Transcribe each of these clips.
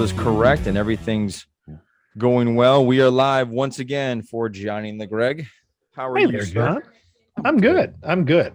right. World is correct and everything's going well, we are live once again for Johnny and the Greg. How are Hey you, there, sir? John. I'm good. I'm good.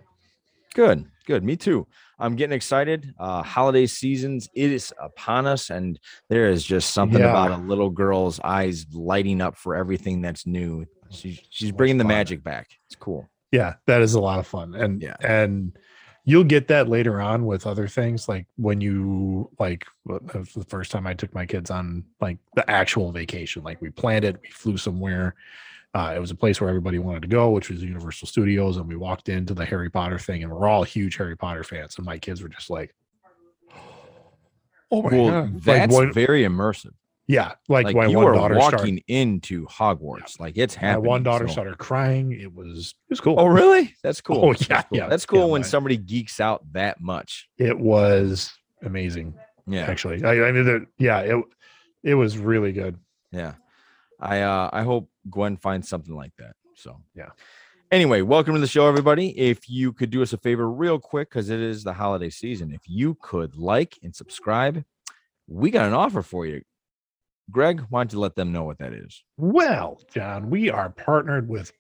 Good, good. Me too. I'm getting excited. Uh, holiday seasons it is upon us, and there is just something Yeah. about a little girl's eyes lighting up for everything that's new. She's she's bringing the magic back. It's cool. Yeah, that is a lot of fun. And Yeah. and you'll get that later on with other things like when you like well, that was the first time I took my kids on like the actual vacation. Like we planned it, we flew somewhere. Uh, it was a place where everybody wanted to go, which was Universal Studios, and we walked into the Harry Potter thing, and we're all huge Harry Potter fans. And my kids were just like, "Oh my Well, god!" Like that's very immersive. Yeah, like, Like, my you one are daughter walking started. into Hogwarts. Like it's My happening. one daughter so- started crying. It was it was cool. Oh, really? That's cool. Oh, That's yeah, cool. yeah, That's cool yeah, when my- somebody geeks out that much. It was amazing. Yeah. actually. I, I mean, that yeah, it it was really good. Yeah. I uh I hope Gwen finds something like that. So Yeah. Anyway, welcome to the show, everybody. If you could do us a favor real quick, because it is the holiday season, if you could like and subscribe, we got an offer for you. Greg, why don't you let them know what that is? Well, John, we are partnered with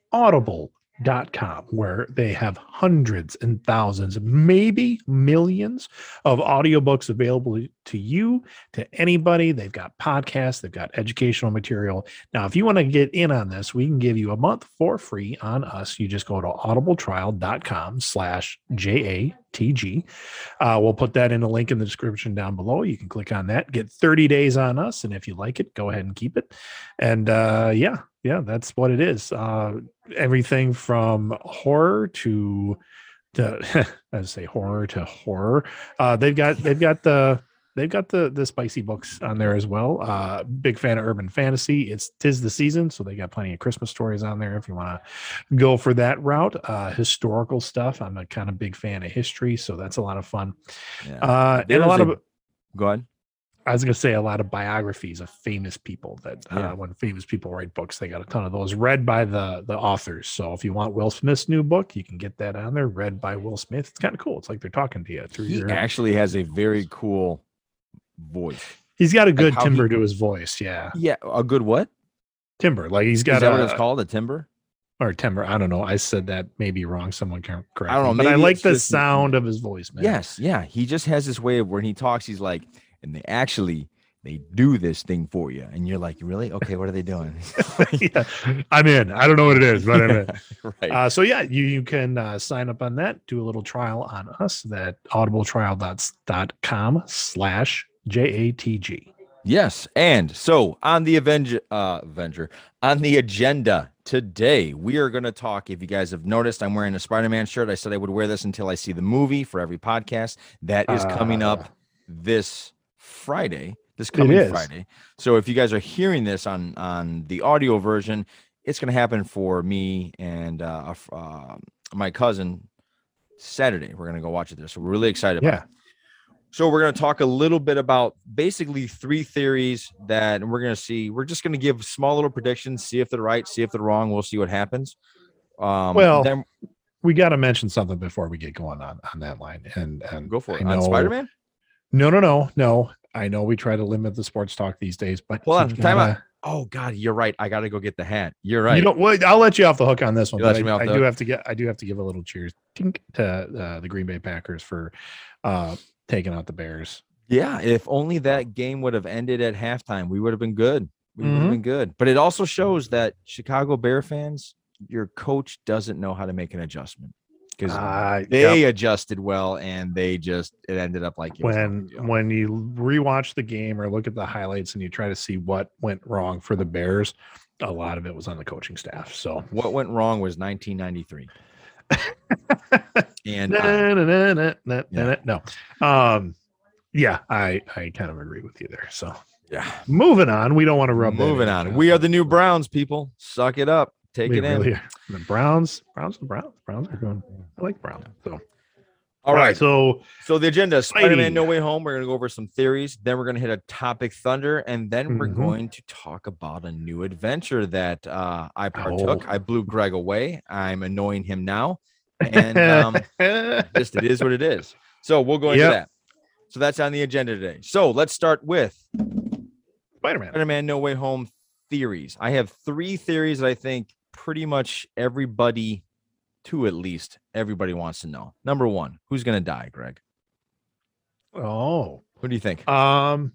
Audible.com, where they have hundreds and thousands, maybe millions of audiobooks available to you, to anybody. They've got podcasts, they've got educational material. Now, if you want to get in on this, we can give you a month for free on us. You just go to audibletrial.com slash J-A-T-G. Uh, we'll put that in a link in the description down below. You can click on that, get 30 days on us. And if you like it, go ahead and keep it. And uh, yeah, yeah, that's what it is. Uh, everything from horror to, to I say horror to horror. Uh, they've got they've got the they've got the the spicy books on there as well. Uh, big fan of urban fantasy. It's tis the season, so they got plenty of Christmas stories on there if you want to go for that route. Uh, historical stuff. I'm a kind of big fan of history, so that's a lot of fun. Yeah. Uh, and a lot a- of Go ahead. I was gonna say a lot of biographies of famous people that uh, when famous people write books, they got a ton of those read by the the authors. So if you want Will Smith's new book, you can get that on there, read by Will Smith. It's kind of cool. It's like they're talking to you through He your. actually has a very cool voice. He's got a good timber he- to his voice. Yeah, Yeah, a good what? Timber. Like he's got Is that a what it's called? A timber? or timber. I don't know. I said that maybe wrong. Someone can correct. I don't know, me, but I like the sound of his voice, man. Yes, yeah. He just has this way of when he talks, he's like, and they actually they do this thing for you, and you're like, really? Okay, what are they doing? yeah, I'm in. I don't know what it is, but I'm in. right. Uh, so yeah, you, you can uh, sign up on that, do a little trial on us that audibletrial.com slash J-A-T-G. Yes, and so on the Avenger, uh, Avenger, on the agenda today, we are going to talk. If you guys have noticed, I'm wearing a Spider-Man shirt. I said I would wear this until I see the movie for every podcast. That is coming Ah. up this Friday. This coming. Friday. So if you guys are hearing this on on the audio version, it's going to happen for me and uh, uh, my cousin Saturday. We're going to go watch it there. So we're really excited. About Yeah. it. So we're going to talk a little bit about basically three theories that we're going to see. We're just going to give small little predictions, see if they're right, see if they're wrong. We'll see what happens. Um, Well, then We got to mention something before we get going on, on that line. And, and go for it. On Spider-Man. No, no, no, no. I know we try to limit the sports talk these days, but Hold on, time out. Oh God, you're right. I got to go get the hat. You're right. You know what? I'll let you off the hook on this one. I, I do have to get. I do have to give a little cheers tink, to uh, the Green Bay Packers for uh, taking out the Bears. Yeah, if only that game would have ended at halftime, we would have been good. We would Mhm. have been good. But it also shows that Chicago Bear fans, your coach doesn't know how to make an adjustment because Uh, they yep. adjusted well and they just it ended up like it was no when when you rewatch the game or look at the highlights and you try to see what went wrong for the Bears, a lot of it was on the coaching staff. So what went wrong was 1993. And Na, na, na, na, na, Yeah. no, um, yeah, I I kind of agree with you there. So yeah, moving on, we don't want to rub. moving on. We are the new Browns, people. Suck it up. Take We it in. really are. The Browns, Browns, the Browns, Browns are going. I like Browns. So All right. so So the agenda is Spider-Man No Way Home. We're gonna go over some theories. Then we're gonna hit a topic thunder, and then we're Mhm. going to talk about a new adventure that uh, I partook. Oh. I blew Greg away. I'm annoying him now, and um, just it is what it is. So we'll go into Yep. that. So that's on the agenda today. So let's start with Spider-Man. Spider-Man No Way Home theories. I have three theories that I think pretty much everybody, two at least, everybody wants to know. Number one, who's gonna die, Greg? Oh, Who do you think? um,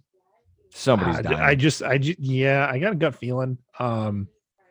Somebody's I, dying. I just, I just, yeah, I got a gut feeling. Um,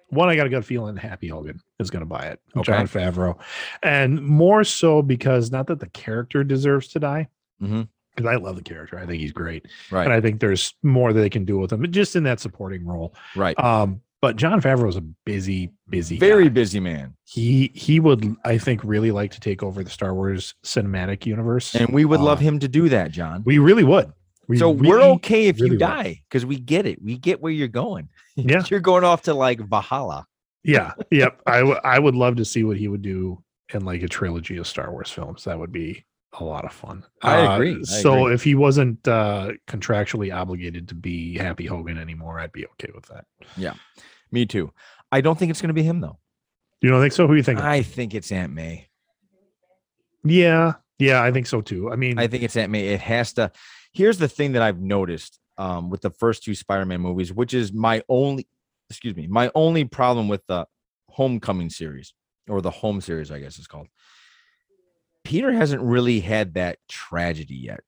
one, I got a gut feeling Happy Hogan is going to buy it, Okay. Jon Favreau, and more so because not that the character deserves to die, because I love the character. I think he's great, right. and I think there's more that they can do with him, just in that supporting role. right. Um, but Jon Favreau is a busy, busy, Very guy. busy man. He he would, I think, really like to take over the Star Wars cinematic universe, And we would love Uh, him to do that, John. we really would. We so we're okay if really you die because we get it. We get where you're going. Yeah, You're going off to like Valhalla. Yeah, yep. I w- I would love to see what he would do in like a trilogy of Star Wars films. That would be a lot of fun. I Uh, agree, I so agree. if he wasn't uh, contractually obligated to be Happy Hogan anymore, I'd be okay with that. Me too. I don't think it's going to be him though. You don't think so? Who you think? I think it's Aunt May. yeah, yeah, I think so too. I mean, I think it's Aunt May. It has to. Here's the thing that I've noticed um, with the first two Spider-Man movies, which is my only, excuse me, my only problem with the Homecoming series or the Home series, I guess it's called. Peter hasn't really had that tragedy yet.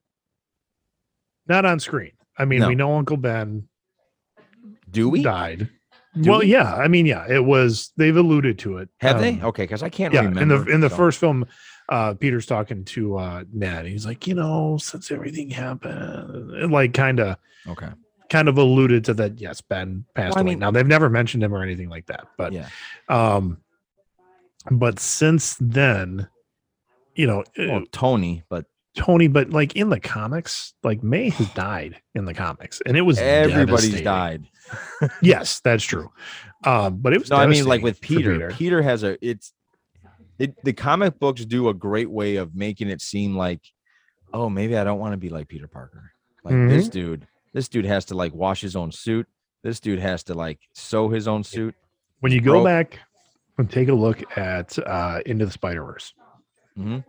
not on screen. I mean, No. we know Uncle Ben Do we? died. Do well, we? yeah. I mean, yeah, it was. They've alluded to it. Have they? Um, Okay, because I can't yeah remember. in the in the so- first film uh peter's talking to uh ned he's like you know since everything happened like kind of Okay. kind of alluded to that yes ben passed Well, I away mean- now they've never mentioned him or anything like that but Yeah. um but since then you know uh, Well, Tony, but tony but like in the comics like may has died in the comics and it was everybody's died. yes that's true um but it was No, I mean like with for Peter. Peter. has a it's it the comic books do a great way of making it seem like, oh, maybe I don't want to be like Peter Parker. Like this Mm-hmm. dude, this dude has to like wash his own suit. This dude has to like sew his own suit. when you go back and take a look at uh into the spider verse Mhm.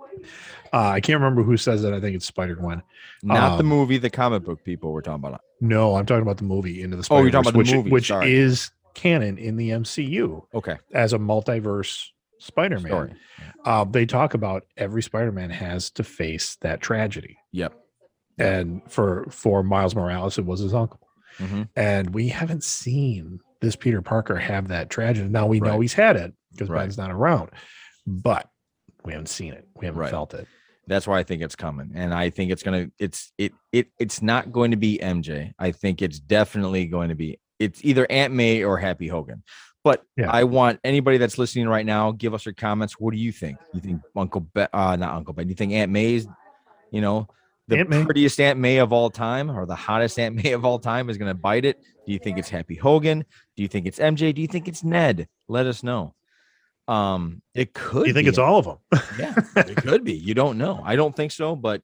Uh, I can't remember who says that. I think it's Spider Gwen. Not the Um, movie, the comic book people we're talking about. No, I'm talking about the movie Into the Oh, Spider. you're talking about the which, movie, which sorry. is canon in the MCU Okay. as a multiverse Spider-Man. Uh, they talk about every Spider-Man has to face that tragedy, Yep. and for for Miles Morales, it was his uncle, Mhm. and we haven't seen this Peter Parker have that tragedy. Now we know he's had it because Right. Ben's not around, but we haven't seen it. We haven't Right. felt it. That's why I think it's coming, and I think it's gonna. It's it it it's not going to be MJ. I think it's definitely going to be. It's either Aunt May or Happy Hogan. But Yeah. I want anybody that's listening right now, give us your comments. What do you think? You think Uncle Ben? Uh, not Uncle Ben. You think Aunt May's, you know, the Aunt prettiest Aunt May of all time, or the hottest Aunt May of all time, is going to bite it? Do you think it's Happy Hogan? Do you think it's MJ? Do you think it's Ned? Let us know. Um, it could. you think it's all of them? yeah, it could be. You don't know. I don't think so, but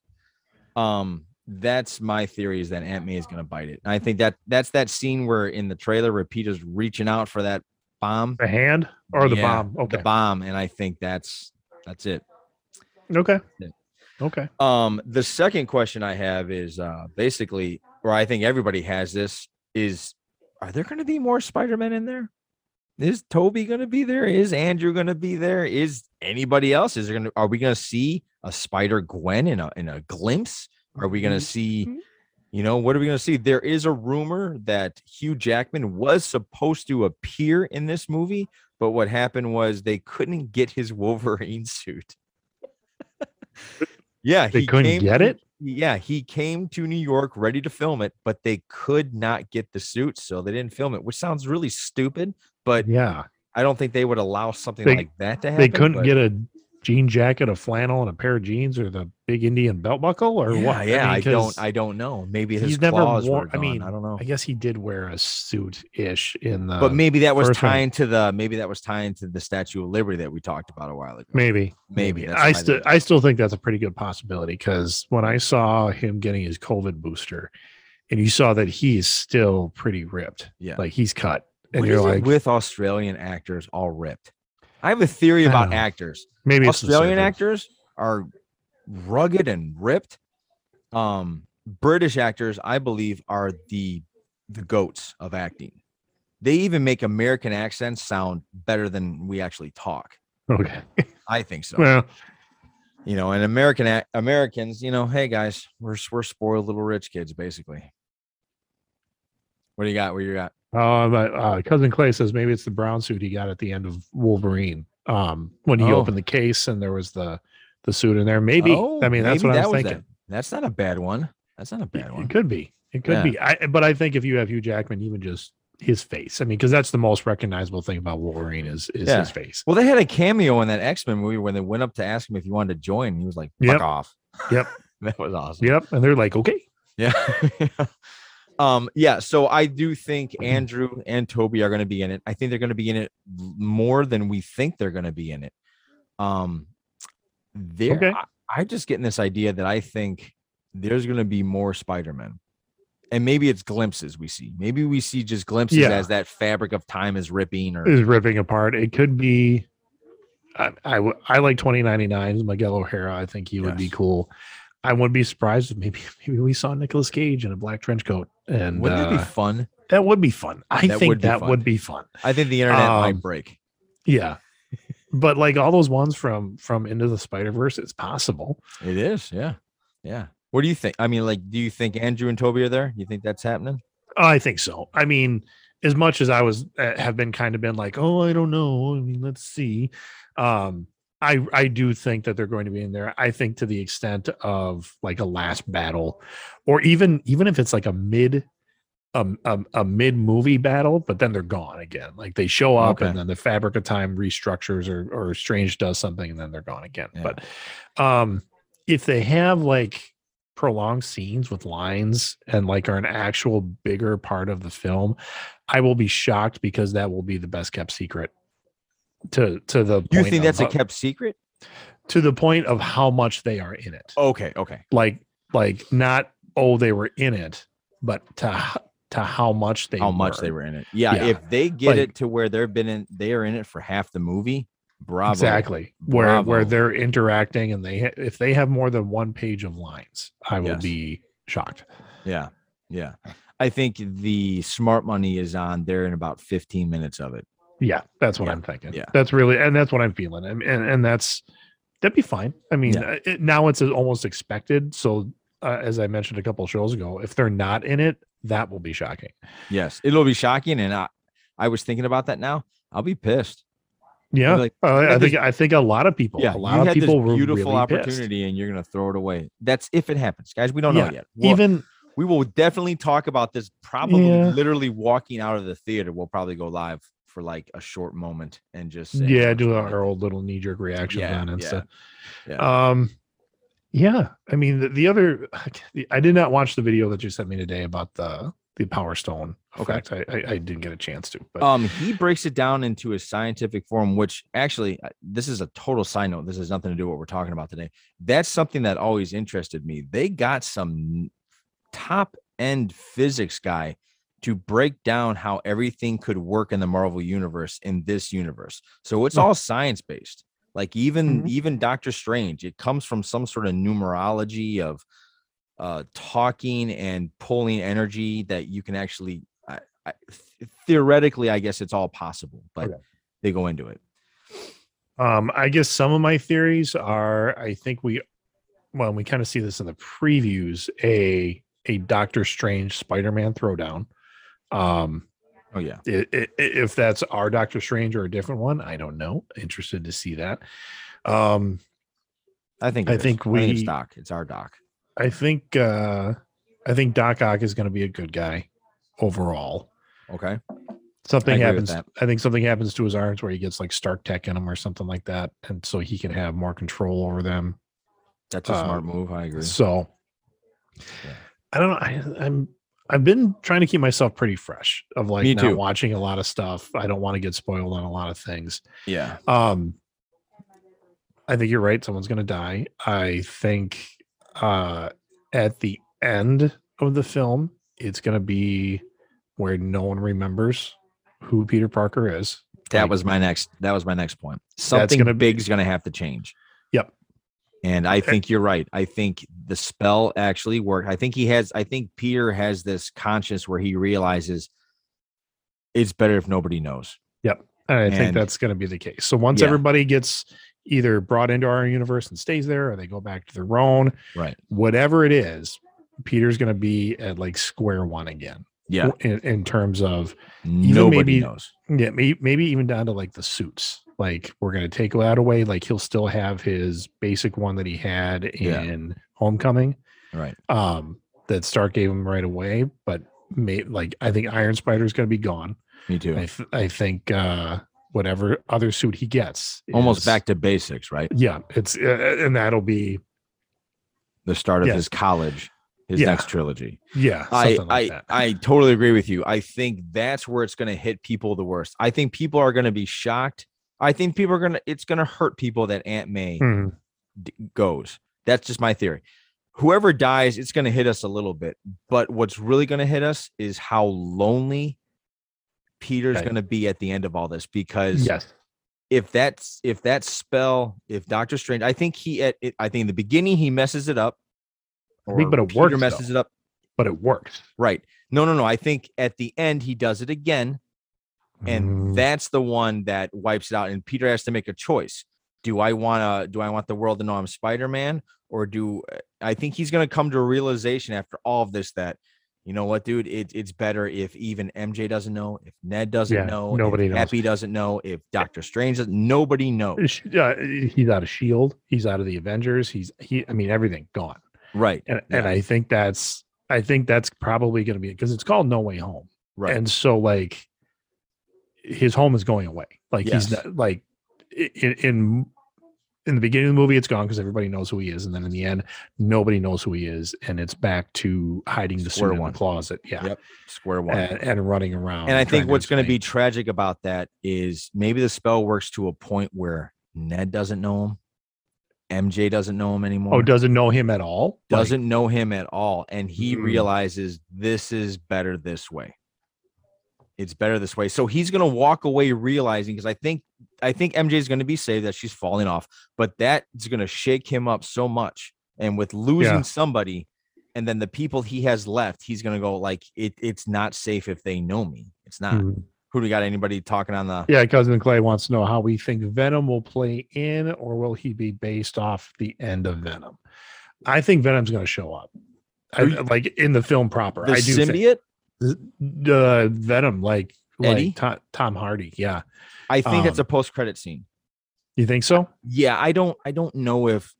um that's my theory is that Aunt May is going to bite it. And I think that that's that scene where in the trailer where Peter's reaching out for that bomb, the hand or the Yeah, bomb? Okay. the bomb, and I think that's that's it. Okay. Yeah. Okay. Um, the second question I have is uh basically, or I think everybody has this, is are there going to be more Spider-Man in there? Is Tobey going to be there? Is Andrew going to be there? Is anybody else? Is there going to are we going to see a Spider Gwen in a in a glimpse? Are we going to see Mhm. you know, what are we going to see? There is a rumor that Hugh Jackman was supposed to appear in this movie, but what happened was they couldn't get his Wolverine suit. yeah, They he couldn't came get to- it? Yeah, he came to New York ready to film it, but they could not get the suit, so they didn't film it, which sounds really stupid. But Yeah. I don't think they would allow something They- like that to happen. They couldn't but- get a jean jacket, a flannel, and a pair of jeans, or the big Indian belt buckle, or yeah, what? Yeah, I, mean, 'cause don't. I don't know. Maybe his he's never claws worn- were I mean, I don't know. I guess he did wear a suit ish in the. but maybe that was tying to the maybe that was tying to the Statue of Liberty that we talked about a while ago. maybe, Maybe, I still, I still think that's a pretty good possibility because when I saw him getting his COVID booster, and you saw that he is still pretty ripped, Yeah. like he's cut, and What you're like, with Australian actors all ripped. I have a theory about actors. maybe Australian actors are rugged and ripped. Um, British actors, I believe, are the the goats of acting. They even make American accents sound better than we actually talk. Okay. I think so. Well, you know, and American Americans, you know, hey guys, we're we're spoiled little rich kids, basically. What do you got? What you got? uh, but, uh, cousin Clay says maybe it's the brown suit he got at the end of Wolverine. Um, when he Oh. opened the case and there was the the suit in there. Maybe. Oh, I mean, that's what I that was that. thinking. That's not a bad one. That's not a bad one. it could be. It could Yeah. be. I, but I think if you have Hugh Jackman, even just his face. I mean, because that's the most recognizable thing about Wolverine is is Yeah. his face. Well, they had a cameo in that X Men movie when they went up to ask him if he wanted to join. He was like, "Fuck Yep. off." Yep. that was awesome. Yep. And they're like, okay. Yeah. um, yeah. So I do think. Andrew and Tobey are going to be in it. I think they're going to be in it more than we think they're going to be in it. Um, there, Okay. I, I'm just getting this idea that I think there's going to be more Spider-Man. And maybe it's glimpses we see. Maybe we see just glimpses Yeah. as that fabric of time is ripping or Is ripping apart. It could be. I I like 2099 Miguel O'Hara. I think he would be cool. I wouldn't be surprised if maybe maybe we saw Nicolas Cage in a black trench coat, and wouldn't uh, be fun? that would be fun. I That think would that fun. would be fun. I think the internet um, might break. Yeah, but like all those ones from from Into the Spider Verse, it's possible. It is, yeah. Yeah. What do you think? I mean, like, do you think Andrew and Tobey are there? You think that's happening? I think so. I mean, as much as I was uh, have been kind of been like, oh, I don't know. I mean, let's see. Um, I I do think that they're going to be in there. I think to the extent of like a last battle, or even even if it's like a mid. Um, a, a mid movie battle, but then they're gone again. Like they show up Okay. and then the fabric of time restructures or or Strange does something and then they're gone again. Yeah. But um if they have like prolonged scenes with lines and like are an actual bigger part of the film, I will be shocked because that will be the best kept secret. To to the You think that's a kept secret? to the point of how much they are in it. Okay, okay. Like like not oh they were in it, but to to how much they How much they were in it. Yeah, Yeah. if they get Like- it to where they've been in they are in it for half the movie, bravo. exactly where where they're interacting and they ha- if they have more than one page of lines, I will Yes. be shocked. Yeah. Yeah. I think the smart money is on there in about 15 minutes of it. Yeah, that's what Yeah, I'm thinking. yeah. that's really, and that's what I'm feeling, and and, and that's that'd be fine. I mean, Yeah. uh, it, now it's almost expected. So, uh, as I mentioned a couple of shows ago, if they're not in it, that will be shocking. Yes. It'll be shocking. And I, I was thinking about that now. I'll be pissed. Yeah, like, uh, I think this- I think a lot of people, Yeah. a lot you of had people were beautiful really pissed. opportunity and you're gonna throw it away. That's if it happens. Guys, we don't Yeah, know yet. Well, Even we will definitely talk about this probably Yeah. literally walking out of the theater. We'll probably go live for like a short moment and just yeah, do we our old little knee jerk reaction Yeah, and yeah, stuff. yeah. Um, yeah, I mean the, the other, I did not watch the video that you sent me today about the the Power Stone Okay. effect. I, I I didn't get a chance to, but. Um, he breaks it down into a scientific form, which actually, this is a total side note. This has nothing to do with what we're talking about today. That's something that always interested me. They got some top end physics guy to break down how everything could work in the Marvel universe in this universe. So it's all science based. Like even Mhm. even Doctor Strange, it comes from some sort of numerology of uh talking and pulling energy that you can actually I, I, th- theoretically I guess it's all possible, but Okay. they go into it. Um, I guess some of my theories are I think we well, we kind of see this in the previews, a a Doctor Strange Spider-Man throwdown. Um Oh yeah. i- i- i- if that's our Doctor Strange or a different one, I don't know. Interested to see that. Um I think I it is. think I think it's we- Doc. It's our Doc. I think uh I think Doc Ock is going to be a good guy overall. Okay. Something happens. I think something happens to his arms where he gets like Stark Tech in him or something like that, and so he can have more control over them. That's a Uh, smart move. I agree. So Yeah. I don't know. I, I'm I've been trying to keep myself pretty fresh of like Me not too. watching a lot of stuff. I don't want to get spoiled on a lot of things. Yeah. Um I think you're right. Someone's gonna die. I think uh at the end of the film, it's gonna be where no one remembers who Peter Parker is. That Like, was my next. That was my next point. Something gonna be- big's going to have to change. Yep. And I think you're right. I think the spell actually worked. I think he has, I think Peter has this conscience where he realizes it's better if nobody knows. Yep. And I think that's going to be the case. So once Yeah. everybody gets either brought into our universe and stays there or they go back to their own, Right. whatever it is, Peter's going to be at like square one again. Yeah. In, in terms of, Nobody maybe- knows. yeah, maybe, maybe even down to like the suits. Like we're going to take that away. Like he'll still have his basic one that he had Yeah. in Homecoming. Right. um that Stark gave him right away, but may, like I think Iron Spider is going to be gone. Me too. I th- I think uh whatever other suit he gets, Almost is- back to basics, right? Yeah, it's uh, and that'll be The start of Yes. his college, his Yeah. next trilogy. yeah. I like I, that. I totally agree with you. I think that's where it's going to hit people the worst. I think people are going to be shocked. I think people are going to it's going to hurt people that Aunt May Mhm. d- goes. That's just my theory. Whoever dies, it's going to hit us a little bit. But what's really going to hit us is how lonely Peter's to be at the end of all this because Yes. if that's if that spell, if Doctor Strange, I think he at it, I think in the beginning he messes it up. I think, but it Peter works, messes though. it up. But it works. Right. No, no, no. I think at the end he does it again, and Mm, that's the one that wipes it out. And Peter has to make a choice. Do I want to? Do I want the world to know I'm Spider Man, or do I think he's going to come to a realization after all of this that, you know what, dude, it, it's better if even MJ doesn't know, if Ned doesn't Yeah, know, nobody if knows. Happy doesn't know, if Doctor Strange doesn't, nobody knows. uh, he's out of Shield. He's out of the Avengers. He's he. I mean, everything gone. Right. And and I think that's I think that's probably going to be because it's called No Way Home. Right. And so like his home is going away. Like he's not like in in in the beginning of the movie it's gone because everybody knows who he is and then in the end nobody knows who he is and it's back to hiding the Square one. closet. Yeah. Yep. Square one. And, and running around. and I think what's going to be tragic about that is maybe the spell works to a point where Ned doesn't know him, MJ doesn't know him anymore. Oh, doesn't know him at all? Doesn't know him at all, and he Mm. realizes this is better this way. It's better this way. So he's going to walk away realizing because I think I think MJ is going to be saved that she's falling off, but that's going to shake him up so much. And with losing Yeah. somebody, and then the people he has left, he's going to go like it. It's not safe if they know me. It's not. Mhm. Who do we got? Anybody talking on the? Yeah, cousin Clay wants to know how we think Venom will play in, or will he be based off the end of Venom? I think Venom's going to show up, I, like in the film proper. The I do think the Venom, like Eddie? like Tom, Tom Hardy. Yeah, I think that's Um, a post credit scene. you think so? Yeah, I don't. I don't know if.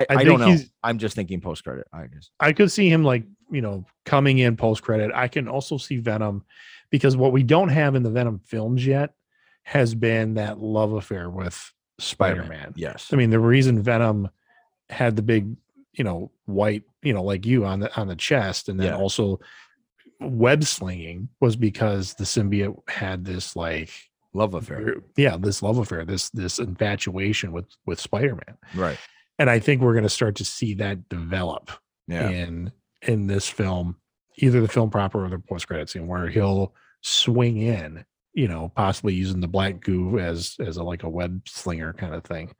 I, I I, don't know. I'm just thinking post credit. I guess. I could see him like you know coming in post credit. I can also see Venom because what we don't have in the Venom films yet has been that love affair with Spider Man. Yes. I mean, the reason Venom had the big, you know, white, you know, like you on the on the chest, and then Yeah. also web slinging was because the symbiote had this like, Love affair. yeah, this love affair, this this infatuation with with Spider Man, Right. and I think we're going to start to see that develop Yeah. in in this film, either the film proper or the post credit scene, where he'll swing in, you know, possibly using the black goo as as a like a web slinger kind of thing,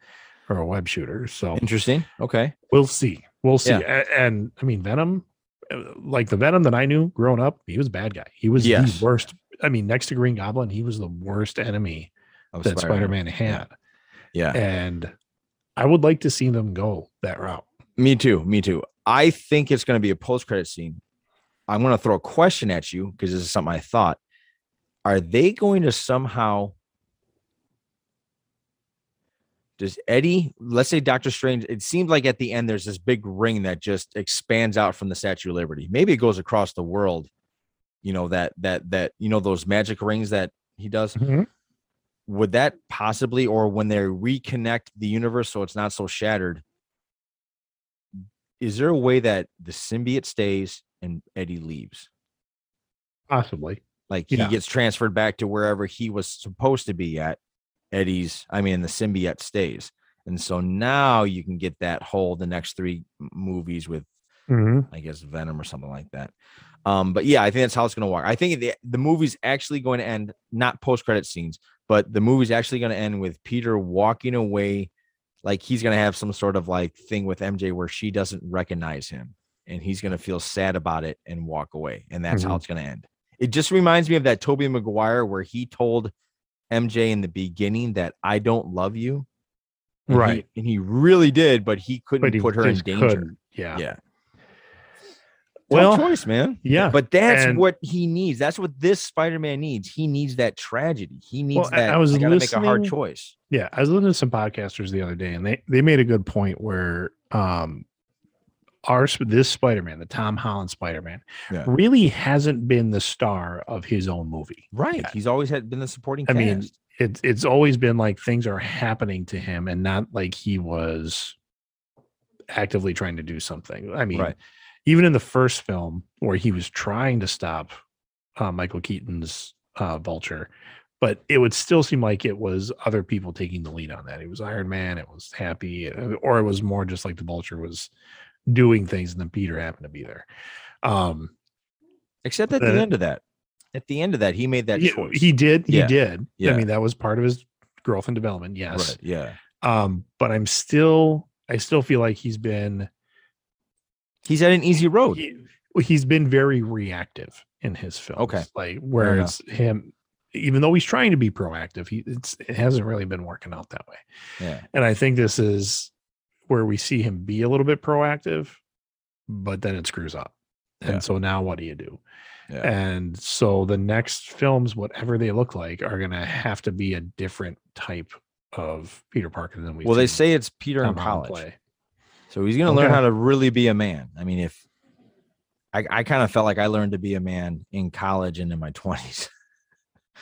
or a web shooter. So Interesting. Okay. we'll see, we'll see. Yeah. A- And, I mean, Venom, uh, like the Venom that I knew growing up, he was a bad guy. He was Yes. the worst. I mean, next to Green Goblin, he was the worst enemy Of that Spider Man had, Yeah. and I would like to see them go that route. Me too. Me too. I think it's going to be a post credit scene. I'm going to throw a question at you because this is something I thought. Are they going to somehow? Does Eddie, let's say Doctor Strange, it seemed like at the end there's this big ring that just expands out from the Statue of Liberty. Maybe it goes across the world. You know, that, that, that, you know, those magic rings that he does. Mm-hmm. would that possibly or when they reconnect the universe so it's not so shattered is there a way that the symbiote stays and eddie leaves Possibly. like Yeah. he gets transferred back to wherever he was supposed to be at eddie's i mean the symbiote stays and so now you can get that whole the next three movies with Mhm. I guess Venom or something like that. Um, but yeah, I think that's how it's going to work. I think the, the movie's actually going to end not post credit scenes, but the movie's actually going to end with Peter walking away like he's gonna have some sort of like thing with MJ where she doesn't recognize him, and he's gonna feel sad about it and walk away, and that's how Mhm. it's gonna end. It just reminds me of that Tobey Maguire where he told MJ in the beginning that I don't love you, and he- Right. and he really did, but he couldn't but he put her in danger. couldn't. Yeah. Yeah. Well, Tough choice, man. Yeah. But that's and- what he needs. That's what this Spider-Man needs. He needs that tragedy. He needs Well, that. I was I gotta make a hard choice. Yeah, I was listening to some podcasters the other day, and they they made a good point where um our this Spider-Man, the Tom Holland Spider-Man, Yeah. really hasn't been the star of his own movie. Right. Yeah. He's always had been the supporting I cast. mean, it's it's always been like things are happening to him, and not like he was actively trying to do something. I mean, Right. even in the first film where he was trying to stop uh, Michael Keaton's uh, Vulture, but it would still seem like it was other people taking the lead on that. It was Iron Man, it was Happy, or it was more just like the Vulture was doing things, and then Peter happened to be there. Um, except at the- the end of that. At the end of that, he made that he, choice. he did, he Yeah. did. Yeah. I mean, that was part of his growth and development. Yes. Right. Yeah. Um, but I'm still, I still feel like he's been He's had an easy road. he, he's been very reactive in his films. Okay. like where it's him, even though he's trying to be proactive, he it's it hasn't really been working out that way. Yeah. And I think this is where we see him be a little bit proactive, but then it screws up. And Yeah. so now what do you do? Yeah. And so the next films, whatever they look like, are gonna have to be a different type of Peter Parker than we. Well, they say it's Peter in college. play. So he's going to learn how to really be a man. I mean, if I, I kind of felt like I learned to be a man in college and in my 20s.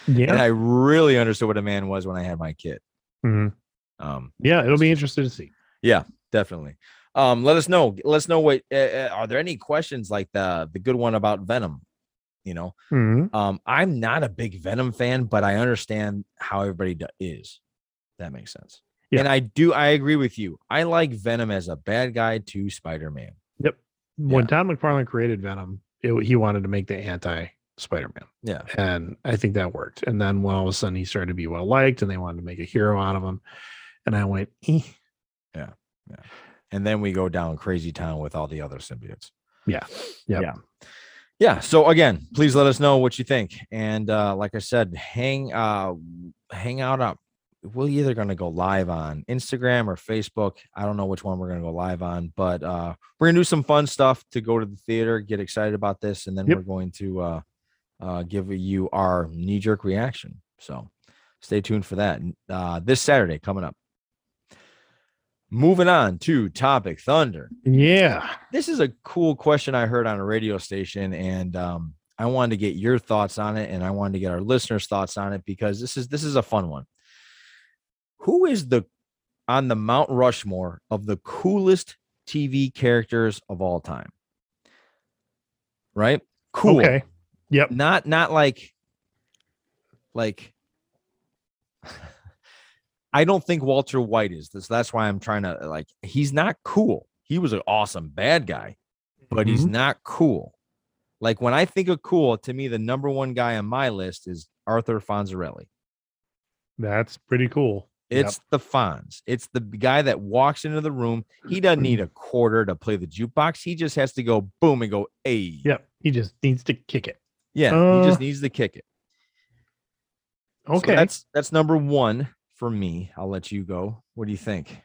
Yeah, And I really understood what a man was when I had my kid. Mhm. Um, yeah, it'll be interesting to see. Definitely. Um, let us know. Let us know what uh, are there any questions like the the good one about Venom? You know, Mhm. um, I'm not a big Venom fan, but I understand how everybody do- is. That makes sense. Yeah. And I do. I agree with you. I like Venom as a bad guy to Spider Man. Yep. When Tom McFarlane created Venom, it, he wanted to make the anti Spider-Man, Yeah. and I think that worked. And then when all of a sudden he started to be well liked, and they wanted to make a hero out of him, and I went, eh. And then we go down crazy town with all the other symbiotes. Yeah. Yep. Yeah. Yeah. So again, please let us know what you think. And uh, like I said, hang uh hang out up. We're either gonna go live on Instagram or Facebook. I don't know which one we're gonna go live on, but uh we're gonna do some fun stuff to go to the theater, get excited about this, and then Yep. we're going to uh uh give you our knee-jerk reaction. So stay tuned for that. Uh this Saturday coming up. Moving on to topic thunder yeah, this is a cool question I heard on a radio station, and um, I wanted to get your thoughts on it, and I wanted to get our listeners' thoughts on it because this is this is a fun one. Who is the on the Mount Rushmore of the coolest TV characters of all time? Right? Cool. okay, yep, Not not like like I don't think Walter White is this. That's why I'm trying to like he's not cool. He was an awesome bad guy, but he's Mhm. not cool. Like when I think of cool, to me, the number one guy on my list is Arthur Fonzarelli. that's pretty cool. Yep. It's the Fonz. It's the guy that walks into the room. He doesn't need a quarter to play the jukebox. He just has to go boom and go, hey. Yep, he just needs to kick it. Yeah. he Uh, just needs to kick it. So Okay, that's that's number one for me. I'll let you go. What do you think?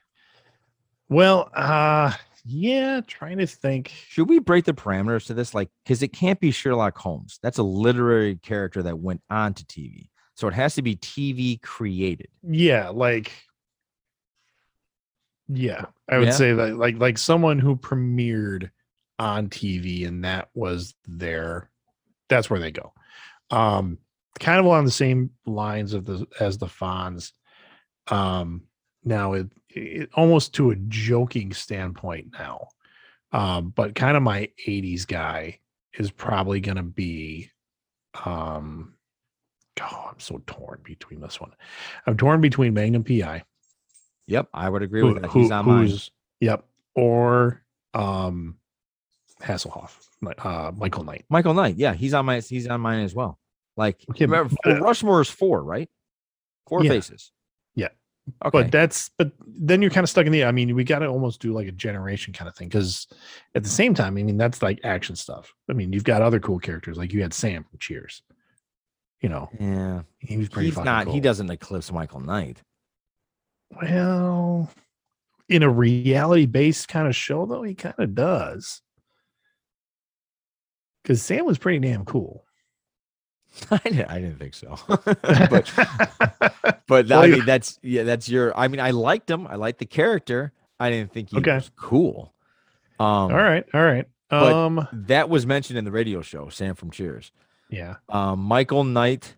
well, uh, yeah, trying to think. Should we break the parameters to this? Like, because it can't be Sherlock Holmes. That's a literary character that went on to TV. So it has to be TV created. Yeah, like, yeah, I would Yeah? say that like like someone who premiered on TV and that was their that's where they go. Um kind of along the same lines of the as the Fonz. Um now it, it almost to a joking standpoint now. Um but kind of my 80s guy is probably going to be um oh, I'm so torn between this one. I'm torn between Magnum PI Yep, I would agree who- with that. who- He's on mine. Yep. Or um Hasselhoff, uh Michael Knight. Michael Knight. Yeah, he's on my he's on mine as well. Like Okay, remember, but- Rushmore is four, right? Four Yeah. faces. Okay. But that's but then you're kind of stuck in the. I mean, we got to almost do like a generation kind of thing because at the same time, I mean, that's like action stuff. I mean, you've got other cool characters like you had Sam from Cheers. You know, yeah, he was pretty. he's fucking not. He doesn't eclipse Michael Knight. Well, in a reality based kind of show, though, he kind of does. Because Sam was pretty damn cool. I didn't, I didn't think so. but but Well, I mean that's yeah that's your. I mean I liked him. I liked the character. I didn't think he Okay. was cool. Um, all right, all right. Um, That was mentioned in the radio show. Sam from Cheers. yeah. Um, Michael Knight,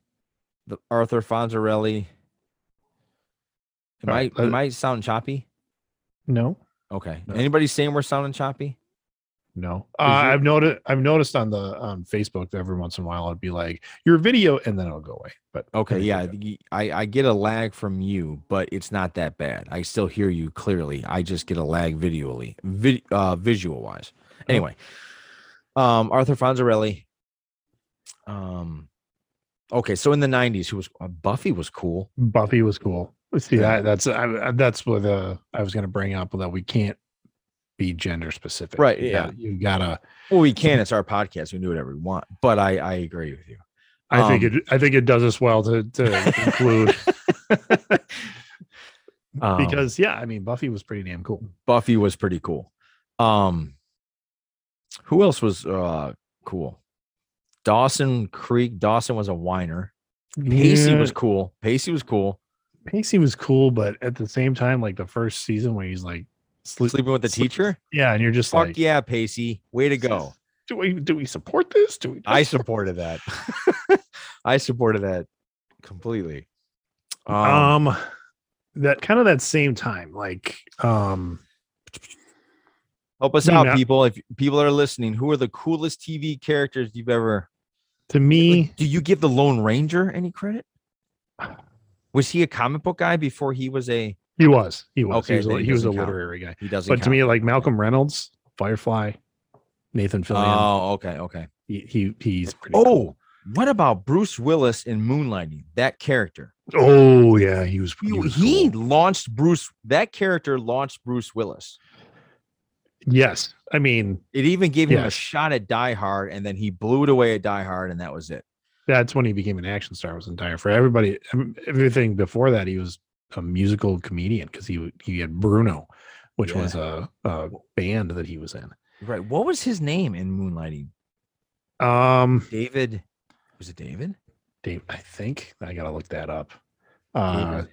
the Arthur Fonzarelli. Am All I right, am uh, I sounding choppy? No, Okay. no. Anybody saying we're sounding choppy? No. Uh, I've noticed. I've noticed on the on Facebook that every once in a while it'd be like your video, and then it'll go away. But Okay, yeah, I I, I get a lag from you, but it's not that bad. I still hear you clearly. I just get a lag visually, vid, uh, visual wise. Anyway, um, Arthur Fonzarelli. Um, okay, so in the '90s, who was uh, Buffy was cool. Buffy was cool. Let's see Yeah. that that's I, I- that's what uh, I was going to bring up that we can't be gender specific. Right, You yeah. gotta- you gotta. Well, we can. It's our podcast. We can do whatever we want. But I I agree with you. I think Um, it. I think it does us well to to include Um, because yeah, I mean Buffy was pretty damn cool. Buffy was pretty cool. Um, who else was uh cool? Dawson Creek. Dawson was a whiner. Pacey Yeah, was cool. Pacey was cool. Pacey was cool, but at the same time, like the first season when he's like sleep, Sleeping with the sleep- teacher. yeah, and you're just Fuck like, yeah, Pacey. Way to go. do we do we support this? Do we? I supported that. I supported that completely. Um, um that kind of that same time, like um help us out, not- people. If people are listening, who are the coolest TV characters you've ever? to me, do you give the Lone Ranger any credit? Was he a comic book guy before he was a? He was he was Okay, he was, a, he was a literary guy. He doesn't. But to me, like Malcolm Reynolds, Firefly, Nathan Fillion, oh, okay, okay. he, he he's pretty. cool. Oh, what about Bruce Willis in Moonlighting? That character. oh yeah, he was. He, He, was he cool. launched Bruce. That character launched Bruce Willis. yes, I mean It even gave him a shot at Die Hard, and then he blew it away at Die Hard, and that was it. that's when he became an action star. Was entire for everybody. Everything before that, he was a musical comedian because he he had Bruno, which Yeah. was a, a band that he was in. Right. What was his name in Moonlighting? Um, David. Was it David? Dave, I think I gotta look that up. Uh, David.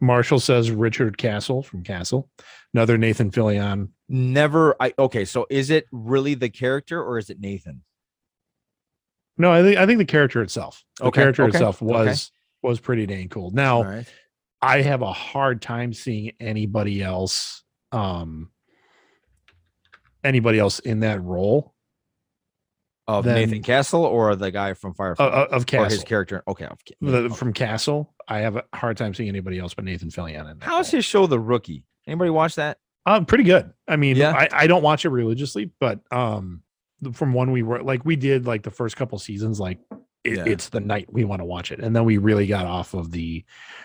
Marshall says Richard Castle from Castle. Another Nathan Fillion. Never. I okay. So is it really the character or is it Nathan? No, I think I think the character itself. The Okay, character okay, itself okay. was was pretty dang cool. Now All right. I have a hard time seeing anybody else um anybody else in that role Of Nathan Castle or the guy from Firefly uh, of or Castle. his character? Okay. of The- from Castle. I have a hard time seeing anybody else but Nathan Fillion in. How's role. his show, The Rookie? Anybody watch that? Um, pretty good. I mean, Yeah. I, I don't watch it religiously, but um, from when we were like we did like the first couple seasons, like it, Yeah. it's the night we want to watch it, and then we really got off of the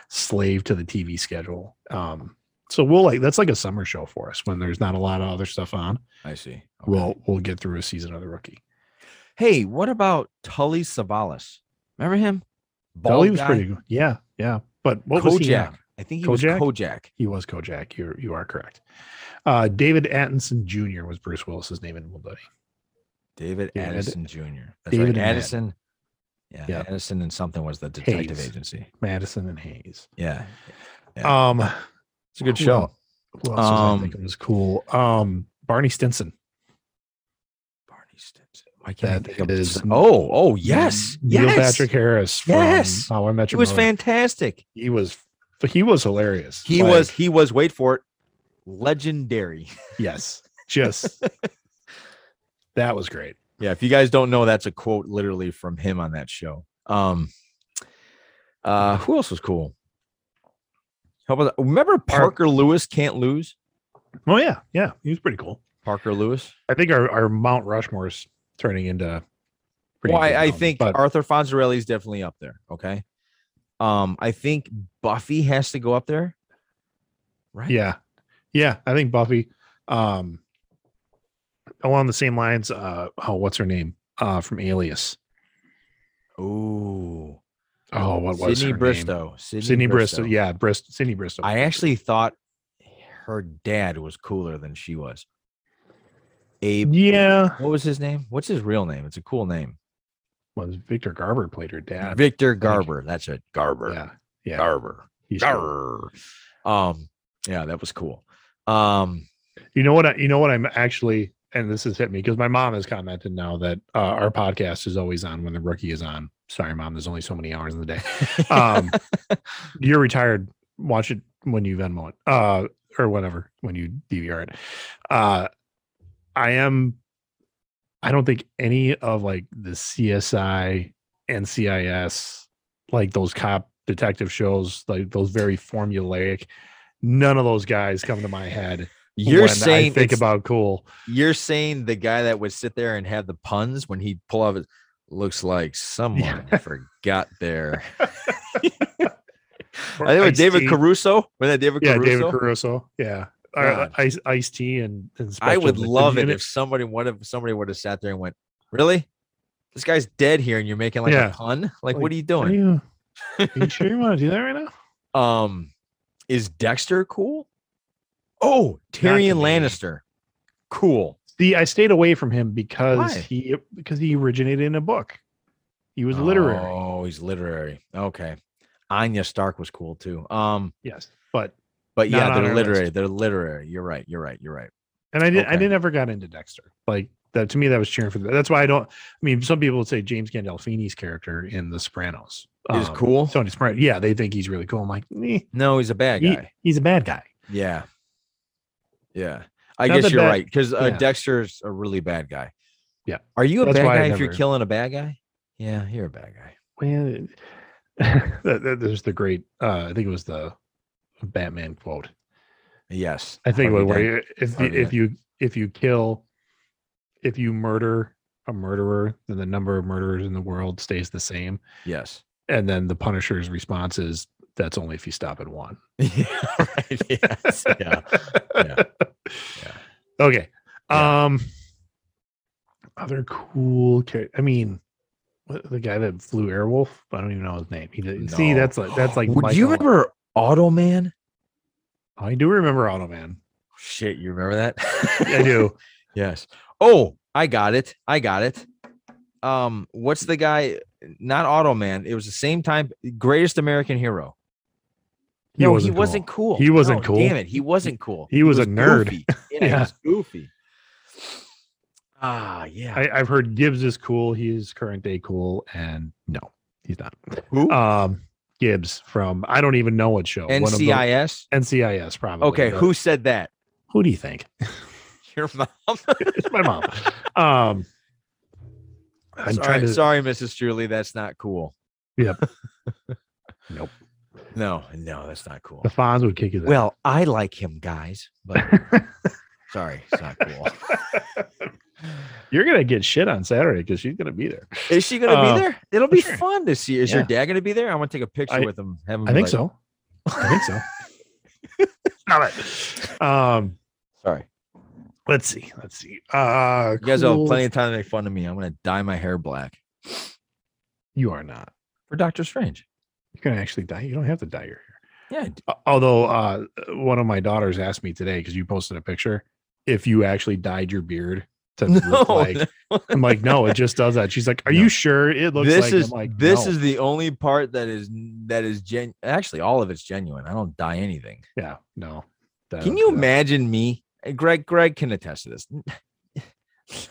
slave to the TV schedule. Um, so we'll like that's like a summer show for us when there's not a lot of other stuff on. I see. Okay. We'll we'll get through a season of the rookie. Hey, what about Tully Savalas? Remember him? Tully was guy? pretty good. Yeah, yeah. But what was he? Kojak. on? I think he Kojak? was Kojak. He was Kojak. You you are correct. Uh, David Addison Jr. was Bruce Willis's name in Duddy. David Yeah, Addison Jr. That's David right. Addison. Yeah, Yeah. Addison and something was the detective Hayes. agency. Madison and Hayes. Yeah. Yeah. Um, It's a good who show. Who else was I Um, thinking was cool? Um, Barney Stinson. Barney Stinson. Why can't That think of is- Oh, oh, yes. Neil yes. Patrick Harris. Yes. How I Met He was Mother. fantastic. He was. He was hilarious. He Like, was, he was, wait for it, legendary. Yes. Just. that was great. Yeah, if you guys don't know, that's a quote literally from him on that show. Um uh who else was cool? Remember Parker Lewis can't lose? Oh yeah, yeah. He was pretty cool. Parker Lewis. I think our, our Mount is turning into. pretty Well, I, I think but Arthur Fonzarelli is definitely up there. Okay. Um, I think Buffy has to go up there. right? Yeah. Yeah. I think Buffy, um, along the same lines, uh, oh, what's her name? Uh, from Alias. Ooh. Oh, what was Sydney her Bristow. name? Sydney Bristow. Yeah, Brist Sydney Bristow. I actually thought her dad was cooler than she was. Abe. yeah. What was his name? What's his real name? It's a cool name. Was Victor Garber played her dad? Victor Garber. That's it. Garber. Yeah. Yeah. Garber. he's cool. Garber. Um, yeah, that was cool. Um, You know what? I, you know what? I'm actually, and this has hit me because my mom has commented now that uh, our podcast is always on when the rookie is on. Sorry, mom. There's only so many hours in the day. Um, you're retired. Watch it when you Venmo it, uh, or whatever when you DVR it. Uh, I am. I don't think any of like the CSI, NCIS, like those cop detective shows, like those very formulaic. None of those guys come to my head. You're saying I think about cool. you're saying the guy that would sit there and have the puns when he'd pull off his looks like someone forgot there. I think it. David Caruso. Was that David Yeah, Caruso? David Caruso. Yeah. Uh. Ice Ice T and, and I would love it if somebody would have somebody would have sat there and went, Really? This guy's dead here and you're making like Yeah. a pun? Like, Like, what are you doing? Are you, are you sure you want to do that right now? Um, is Dexter cool? Oh, Tyrion. Lannister. Cool. See, I stayed away from him because Why? he because he originated in a book. He was literary. Oh, he's literary. Okay. Arya Stark was cool too. Um, Yes. But but yeah, they're literary. list. They're literary. You're right. You're right. You're right. and I did I Okay. did never got into Dexter. Like that to me, that was cheering for that. That's why I don't I mean some people would say James Gandolfini's character in The Sopranos Is um, cool. Tony Soprano. Yeah, they think he's really cool. I'm like, eh, No, he's a bad he- guy. he's a bad guy. Yeah. Yeah. I Not guess you're bad- right because uh, yeah. Dexter's a really bad guy. Yeah. Are you a That's bad guy if you're killing a bad guy? Yeah, you're a bad guy. Well, there's the great. Uh, I think it was the Batman quote. Yes. I think where you, if you, if you if you kill, if you murder a murderer, then the number of murderers in the world stays the same. Yes. And then the Punisher's response is, "That's only if you stop at one." yeah. Right. Yes. Yeah. Yeah. Okay. Yeah. Um. Other cool. char- I mean, the guy that flew Airwolf. I don't even know his name. He did, see No. that's like that's like. Would you Michael- remember Automan? I do remember Automan. Shit, you remember that? I do. yes. Oh, I got it. I got it. Um, what's the guy? Not Automan. It was the same time. Greatest American Hero. He no, wasn't he wasn't cool. He wasn't No, cool. Damn it, he wasn't cool. he was a nerd. goofy. Yeah, he Yeah. was goofy. Ah, yeah. I, I've heard Gibbs is cool. He is current day cool, and no, he's not. Who? Um, Gibbs from I don't even know what show. Of the- NCIS. NCIS probably. Okay, but who said that? who do you think? Your mom. it's my mom. Um, I'm sorry, trying to. sorry, Mrs. Julie. That's not cool. Yep. Nope. No, no, that's not cool. The Fonz would kick his ass. Well, I like him, guys, but sorry, it's not cool. You're gonna get shit on Saturday because she's gonna be there. Is she gonna Uh, be there? It'll be sure. fun to see. Is your dad gonna be there? I want to take a picture I- with him. Have him I think like- so. I think so. Stop it. Um, Sorry, let's see. Let's see. Uh, you guys will have plenty of time to make fun of me. I'm gonna dye my hair black You are not. for Doctor Strange. You're gonna actually dye. You don't have to dye your hair. Yeah, Although uh, one of my daughters asked me today because you posted a picture if you actually dyed your beard to no, look like. no. I'm like, no, it just does that. She's like, are No. you sure it looks this like? is I'm like, this is the only part that is that is gen. Actually, all of it's genuine. I don't dye anything. yeah, no. That- Can you that- imagine me? Greg, Greg can attest to this.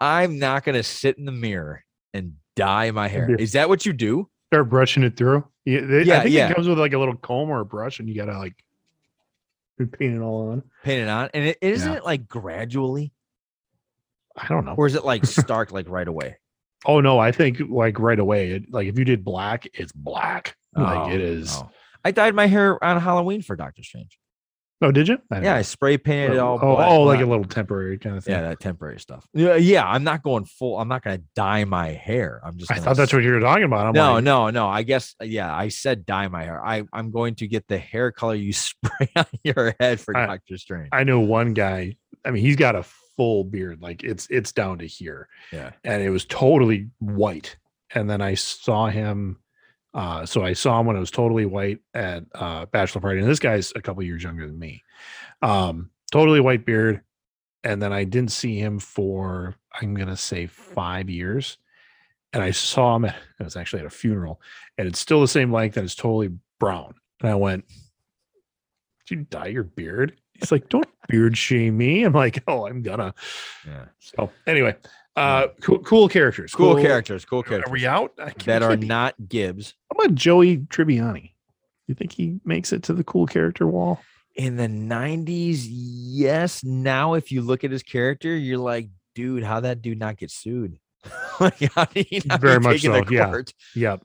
I'm not gonna sit in the mirror and dye my hair. Is that what you do? Start brushing it through? Yeah, they- Yeah, I think yeah. it comes with like a little comb or a brush, and you gotta like paint it all on. Paint it on, and it isn't Yeah. it like gradually, I don't know. or is it like stark, like right away? Oh no, I think like right away. It, like if you did black, it's black. Like Oh, it is. oh. I dyed my hair on Halloween for Doctor Strange. Oh, did you? I Yeah, know. I spray painted it all. Oh, black- oh, like black. a little temporary kind of thing. yeah, that temporary stuff. Yeah, yeah. I'm not going full. I'm not gonna dye my hair. I'm just. I thought that's what you were talking about. I'm no, like, no, no. I guess uh, yeah. I said dye my hair. I I'm going to get the hair color you spray on your head for I- Doctor Strange. I know one guy. I mean, he's got a full beard, like it's it's down to here, yeah. and it was totally white. And then I saw him. Uh, so I saw him when it was totally white at uh, bachelor party, and this guy's a couple years younger than me. Um, totally white beard, and then I didn't see him for I'm gonna say five years, and I saw him. At, it was actually at a funeral, and it's still the same length, and it's totally brown. And I went, "Did you dye your beard?" He's like, "Don't beard shame me." I'm like, "Oh, I'm gonna." Yeah. So anyway, uh, cool, cool characters, Cool, characters. Cool characters. Are we out? That are can't be- not Gibbs. How about Joey Tribbiani? You think he makes it to the cool character wall? In the 90s, yes. Now, if you look at his character, you're like, dude, how that dude not get sued? like, how did he not Very be much taken to so, yeah. court? Yep.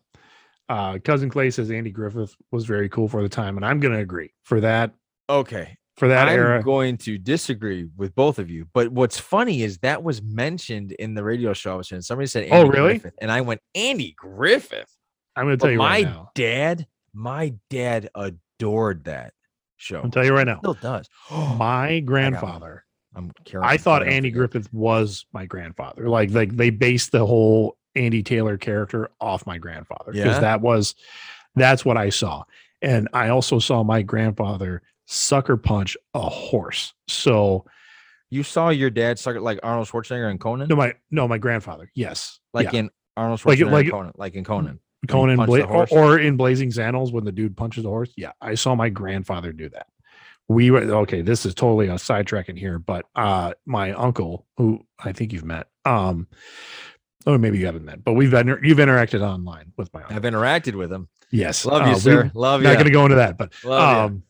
Uh, Cousin Clay says Andy Griffith was very cool for the time, and I'm gonna agree for that Okay. For that I'm era. going to disagree with both of you. But what's funny is that was mentioned in the radio show I was in. Somebody said, Oh, really? Griffith, and I went, Andy Griffith. I'm gonna tell But you my right now. dad, my dad adored that show. I'll tell you right now. Still does. My grandfather. I'm careful. I thought Andy. Griffith was my grandfather. Like, like they based the whole Andy Taylor character off my grandfather because Yeah? that was that's what I saw. And I also saw my grandfather sucker punch a horse. So You saw your dad suck like Arnold Schwarzenegger and Conan, no, my no, my grandfather. Yes, like yeah. in Arnold Schwarzenegger, like- and Conan, like in Conan. Conan Bla- or, or in Blazing Saddles when the dude punches the horse. Yeah, I saw my grandfather do that. We were okay. This is totally a sidetracking here, but uh, my uncle, who I think you've met, um, or maybe you haven't met, but we've been you've interacted online with my uncle. I've interacted with him. Yes, Love uh, you, we- sir. Love you. Not going to go into that, but Love um,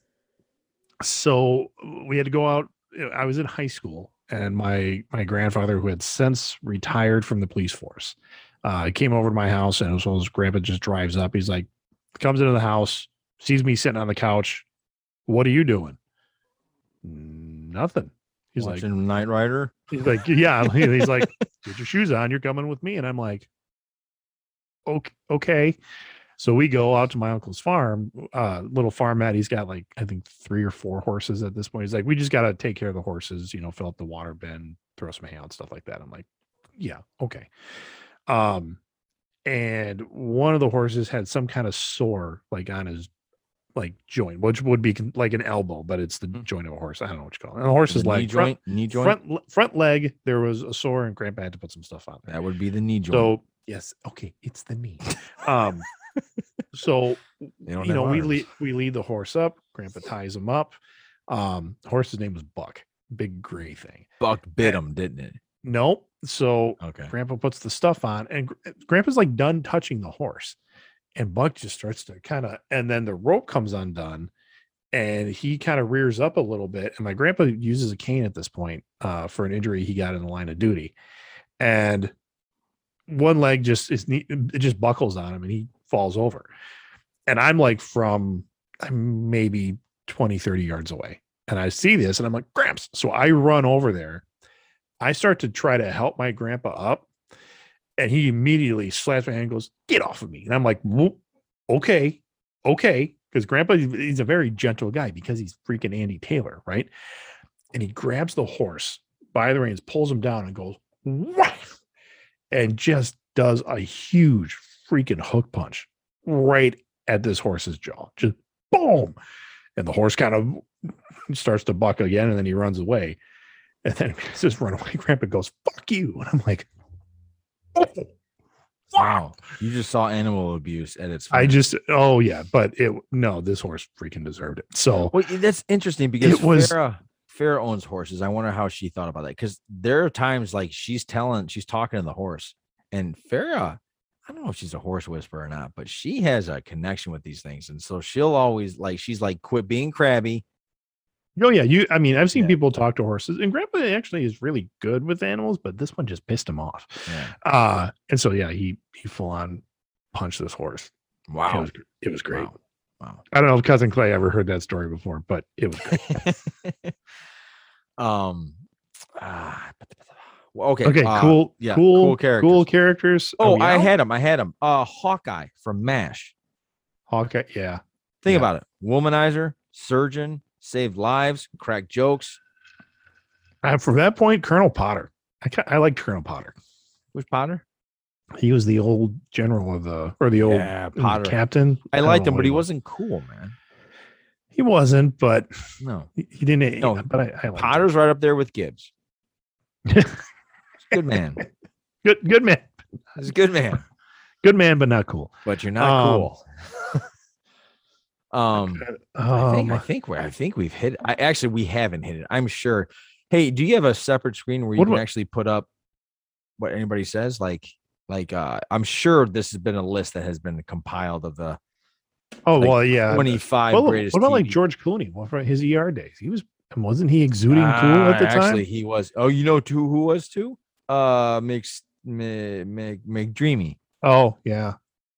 so we had to go out. I was in high school, and my my grandfather, who had since retired from the police force, uh, came over to my house, and so his grandpa just drives up. He's like, comes into the house, sees me sitting on the couch. What are you doing? Nothing. He's like, Watching Knight Rider. He's like, yeah. He's like, get your shoes on. You're coming with me. And I'm like, okay. Okay. So we go out to my uncle's farm, uh, little farmette. He's got like, I think three or four horses at this point. He's like, we just got to take care of the horses, you know, fill up the water bin, throw some hay out, stuff like that. I'm like, yeah, okay. Um, and one of the horses had some kind of sore, like on his like joint, which would be con- like an elbow, but it's the Mm. joint of a horse. I don't know what you call it. And the horse's The knee leg, front- joint. Knee joint. front le- front leg there was a sore and grandpa had to put some stuff on there That would be the knee joint. so yes okay it's the knee um so you know have we lead we lead the horse up grandpa ties him up. Um horse's name was buck big gray thing. Buck bit him, didn't it? nope. So Okay. grandpa puts the stuff on and gr- grandpa's like done touching the horse. And buck just starts to kind of and then the rope comes undone and he kind of rears up a little bit. And my grandpa uses a cane at this point uh, for an injury he got in the line of duty. And one leg just is it just buckles on him and he falls over. And i'm like from I'm maybe 20 30 yards away. And i see this and i'm like gramps. So i run over there. I start to try to help my grandpa up. And he immediately slaps my hand and goes get off of me. And i'm like okay okay. Because grandpa he's a very gentle guy because he's freaking andy taylor right? And he grabs the horse by the reins pulls him down and goes "Whack!" and just does a huge freaking hook punch right at this horse's jaw just boom and the horse kind of starts to buck again and then he runs away and then he says run away grandpa goes fuck you and i'm like oh, Wow. You just saw animal abuse at its. I just, oh yeah, but it no, this horse freaking deserved it. So Well, that's interesting because It was- Farrah, Farrah owns horses. I wonder how she thought about that because there are times like she's telling, she's talking to the horse, and Farrah, I don't know if she's a horse whisperer or not, but she has a connection with these things, and so she'll always like she's like, quit being crabby. oh yeah, you. I mean, I've seen Yeah. people talk to horses, and Grandpa actually is really good with animals, but this one just pissed him off. Yeah. Uh, and so yeah, he he full on punched this horse. It Wow. was it was great. Wow. Wow. I don't know if cousin Clay ever heard that story before, but it was great. um. ah, okay. okay, uh, cool, yeah, cool, cool characters. cool characters. Oh, I out? had him. I had him. Uh, Hawkeye from Mash. Hawkeye. Yeah, Think Yeah. about it. Womanizer, surgeon, saved lives, cracked jokes. uh, from that point, Colonel Potter. I I liked Colonel Potter. Which Potter? He was the old general of the or the old Yeah, the Potter. captain. I don't liked him, but he wasn't cool, man. He wasn't, but No. he didn't. No, but I, I liked him. Potter's right up there with Gibbs. Good man. good, good man, He's a good man. good man, but not cool. But you're not Um, cool. um I think I Um, think we I think we've hit I actually we haven't hit it. I'm sure. Hey, do you have a separate screen where you can about- actually put up what anybody says? Like like uh I'm sure this has been a list that has been compiled of the oh like, well, yeah. 25 Well, greatest. what about like George Clooney? What about his ER days? He was wasn't he exuding cool at the Ah, time? Actually, he was. Oh, you know too who was too? Uh makes make make McDreamy. oh yeah,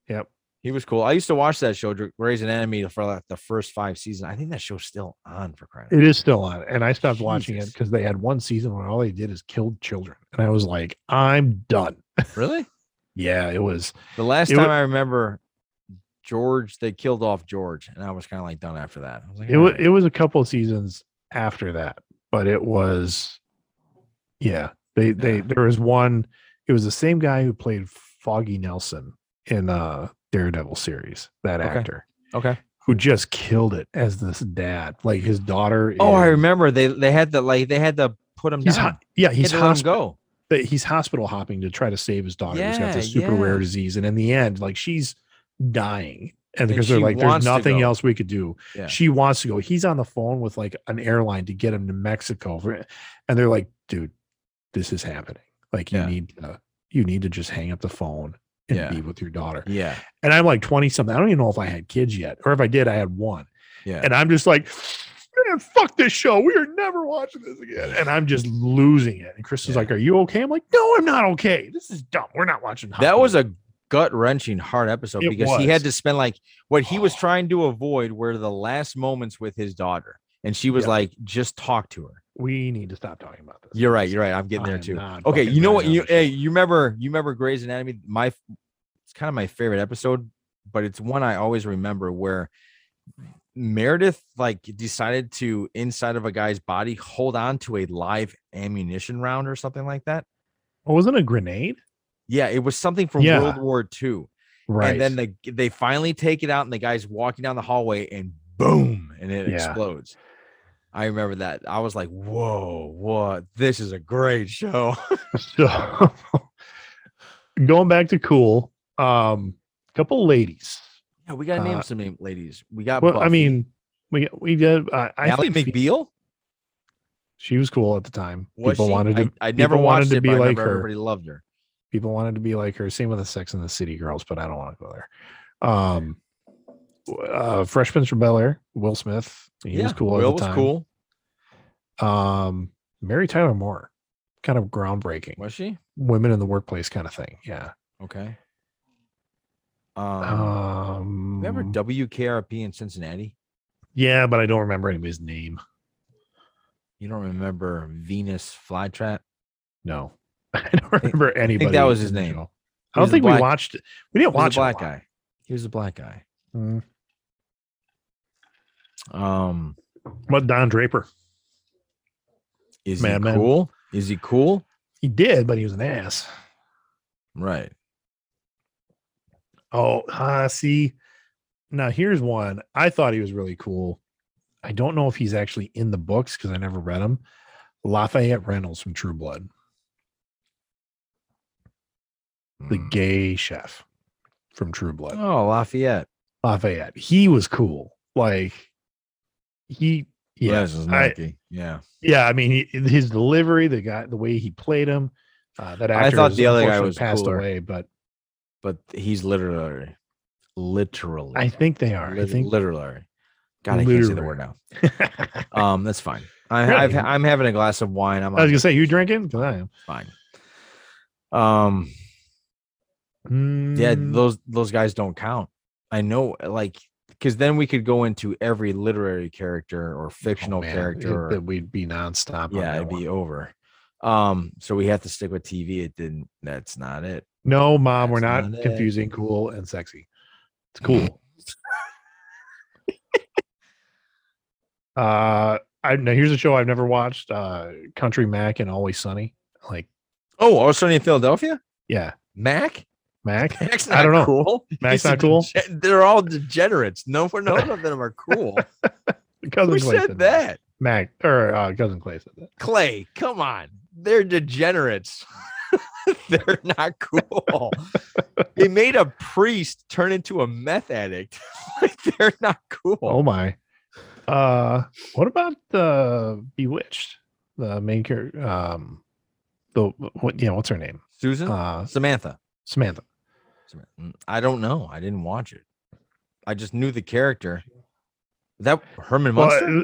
yep. He was cool. I used to watch that show, Grey's Anatomy, for like the first five seasons. I think that show's still on for crying. It is still on, and I stopped watching it because they had one season where all they did is killed children, and I was like, I'm done. Really? Yeah, it was. The last time wa- I remember George, they killed off George, and I was kind of like done after that. I was like, It was. It was a couple of seasons after that, but it was. Yeah, they they there was one. It was the same guy who played Foggy Nelson in uh Daredevil series. That Okay. actor okay. who just killed it as this dad. Like his daughter. Oh, I remember they they had to like they had to put him He's down. ho- yeah, he's hospital. go. but he's hospital hopping to try to save his daughter Yeah, who's got this Yeah, super rare disease and in the end like she's dying and And because they're like there's nothing else we could do Yeah. she wants to go he's on the phone with like an airline to get him to mexico for, and they're like dude this is happening like you Yeah. need to you need to just hang up the phone and Yeah. be with your daughter Yeah. and i'm like 20 something i don't even know if i had kids yet or if i did i had one Yeah. and i'm just like man, fuck this show. We are never watching this again. And I'm just losing it. And Chris is like, Are you okay? I'm like, No, I'm not okay. This is dumb. We're not watching that was a gut wrenching hard episode It because he had to spend like what he was Oh. trying to avoid were the last moments with his daughter, and she was Yeah. like, "Just talk to her." We need to stop talking about this. You're right. You're right. I'm getting there too. Okay, you know what? You hey, you remember? You remember Grey's Anatomy? My, it's kind of my favorite episode, but it's one I always remember where Meredith like decided to inside of a guy's body hold on to a live ammunition round or something like that. Oh, wasn't it a grenade? Yeah, it was something from Yeah. World War II. Right. And then they they finally take it out, and the guy's walking down the hallway, and boom, and it Yeah. explodes. I remember that. I was like, "Whoa, what? This is a great show." so going back to cool, um, couple ladies. yeah, we gotta name Uh, some name ladies. We got. Well, I mean, we we did. Uh, I think McBeal. she was cool at the time. Was people she? wanted to. I, I never wanted to it, be like her. Everybody loved her. people wanted to be like her. Same with the Sex and the City girls, but I don't want to go there. Um, uh, Fresh Prince from Bel Air, Will Smith. He was cool. Will was cool. Um, Mary Tyler Moore, kind of groundbreaking. Was she? Women in the workplace kind of thing. Yeah. Okay. Um, Um, remember WKRP in Cincinnati? yeah, but I don't remember anybody's name. You don't remember Venus Flytrap? No, I don't remember anybody. I think that was his name. I don't think black- we watched it. We didn't watch a black it a lot. guy. He was a black guy. Mm. Um, What Don Draper? is Mad he Men. cool? Is he cool? He did, but he was an ass. Right. Oh, uh, see. Now here's one. I thought he was really cool. I don't know if he's actually in the books because I never read them. Lafayette Reynolds from True Blood, the Mm. gay chef from True Blood. Oh, Lafayette. Lafayette. He was cool. Like he, yeah, I- yeah. yeah. I mean, he, his delivery, the guy, the way he played him. Uh, that I actor thought has the other guy was passed cooler. away, but But he's literally, literally, I think they are. I think literally. God, I can't say the word now. Um, that's fine. I, Really? I've, I'm having a glass of wine. I'm I was gonna say, you drinking? Because I am. fine. Um, yeah, Mm, those those guys don't count. I know, like because then we could go into every literary character or fictional Oh, character. it- that we'd be nonstop. on yeah, it'd be one. over. Um, so we have to stick with TV. It didn't. That's not it. No, mom, we're That's not not it. confusing cool and sexy. It's cool. uh, I now here's a show I've never watched. Uh, Country Mac and Always Sunny. Like, Oh, Always Sunny in Philadelphia. yeah, Mac. Mac. Mac's I don't know. Cool. Mac's He's not cool? dege- They're all degenerates. No, for none of them are cool. Cousin Who Clay said that? Mac or uh, cousin Clay said that. Clay, come on. They're degenerates. They're not cool. they made a priest turn into a meth addict. like they're not cool. Oh my. Uh, what about the Bewitched? The main character. Um, the what? Yeah, what's her name? Susan? Uh, Samantha. Samantha. Mm, I don't know. I didn't watch it. I just knew the character. That Herman Well, Munster? uh,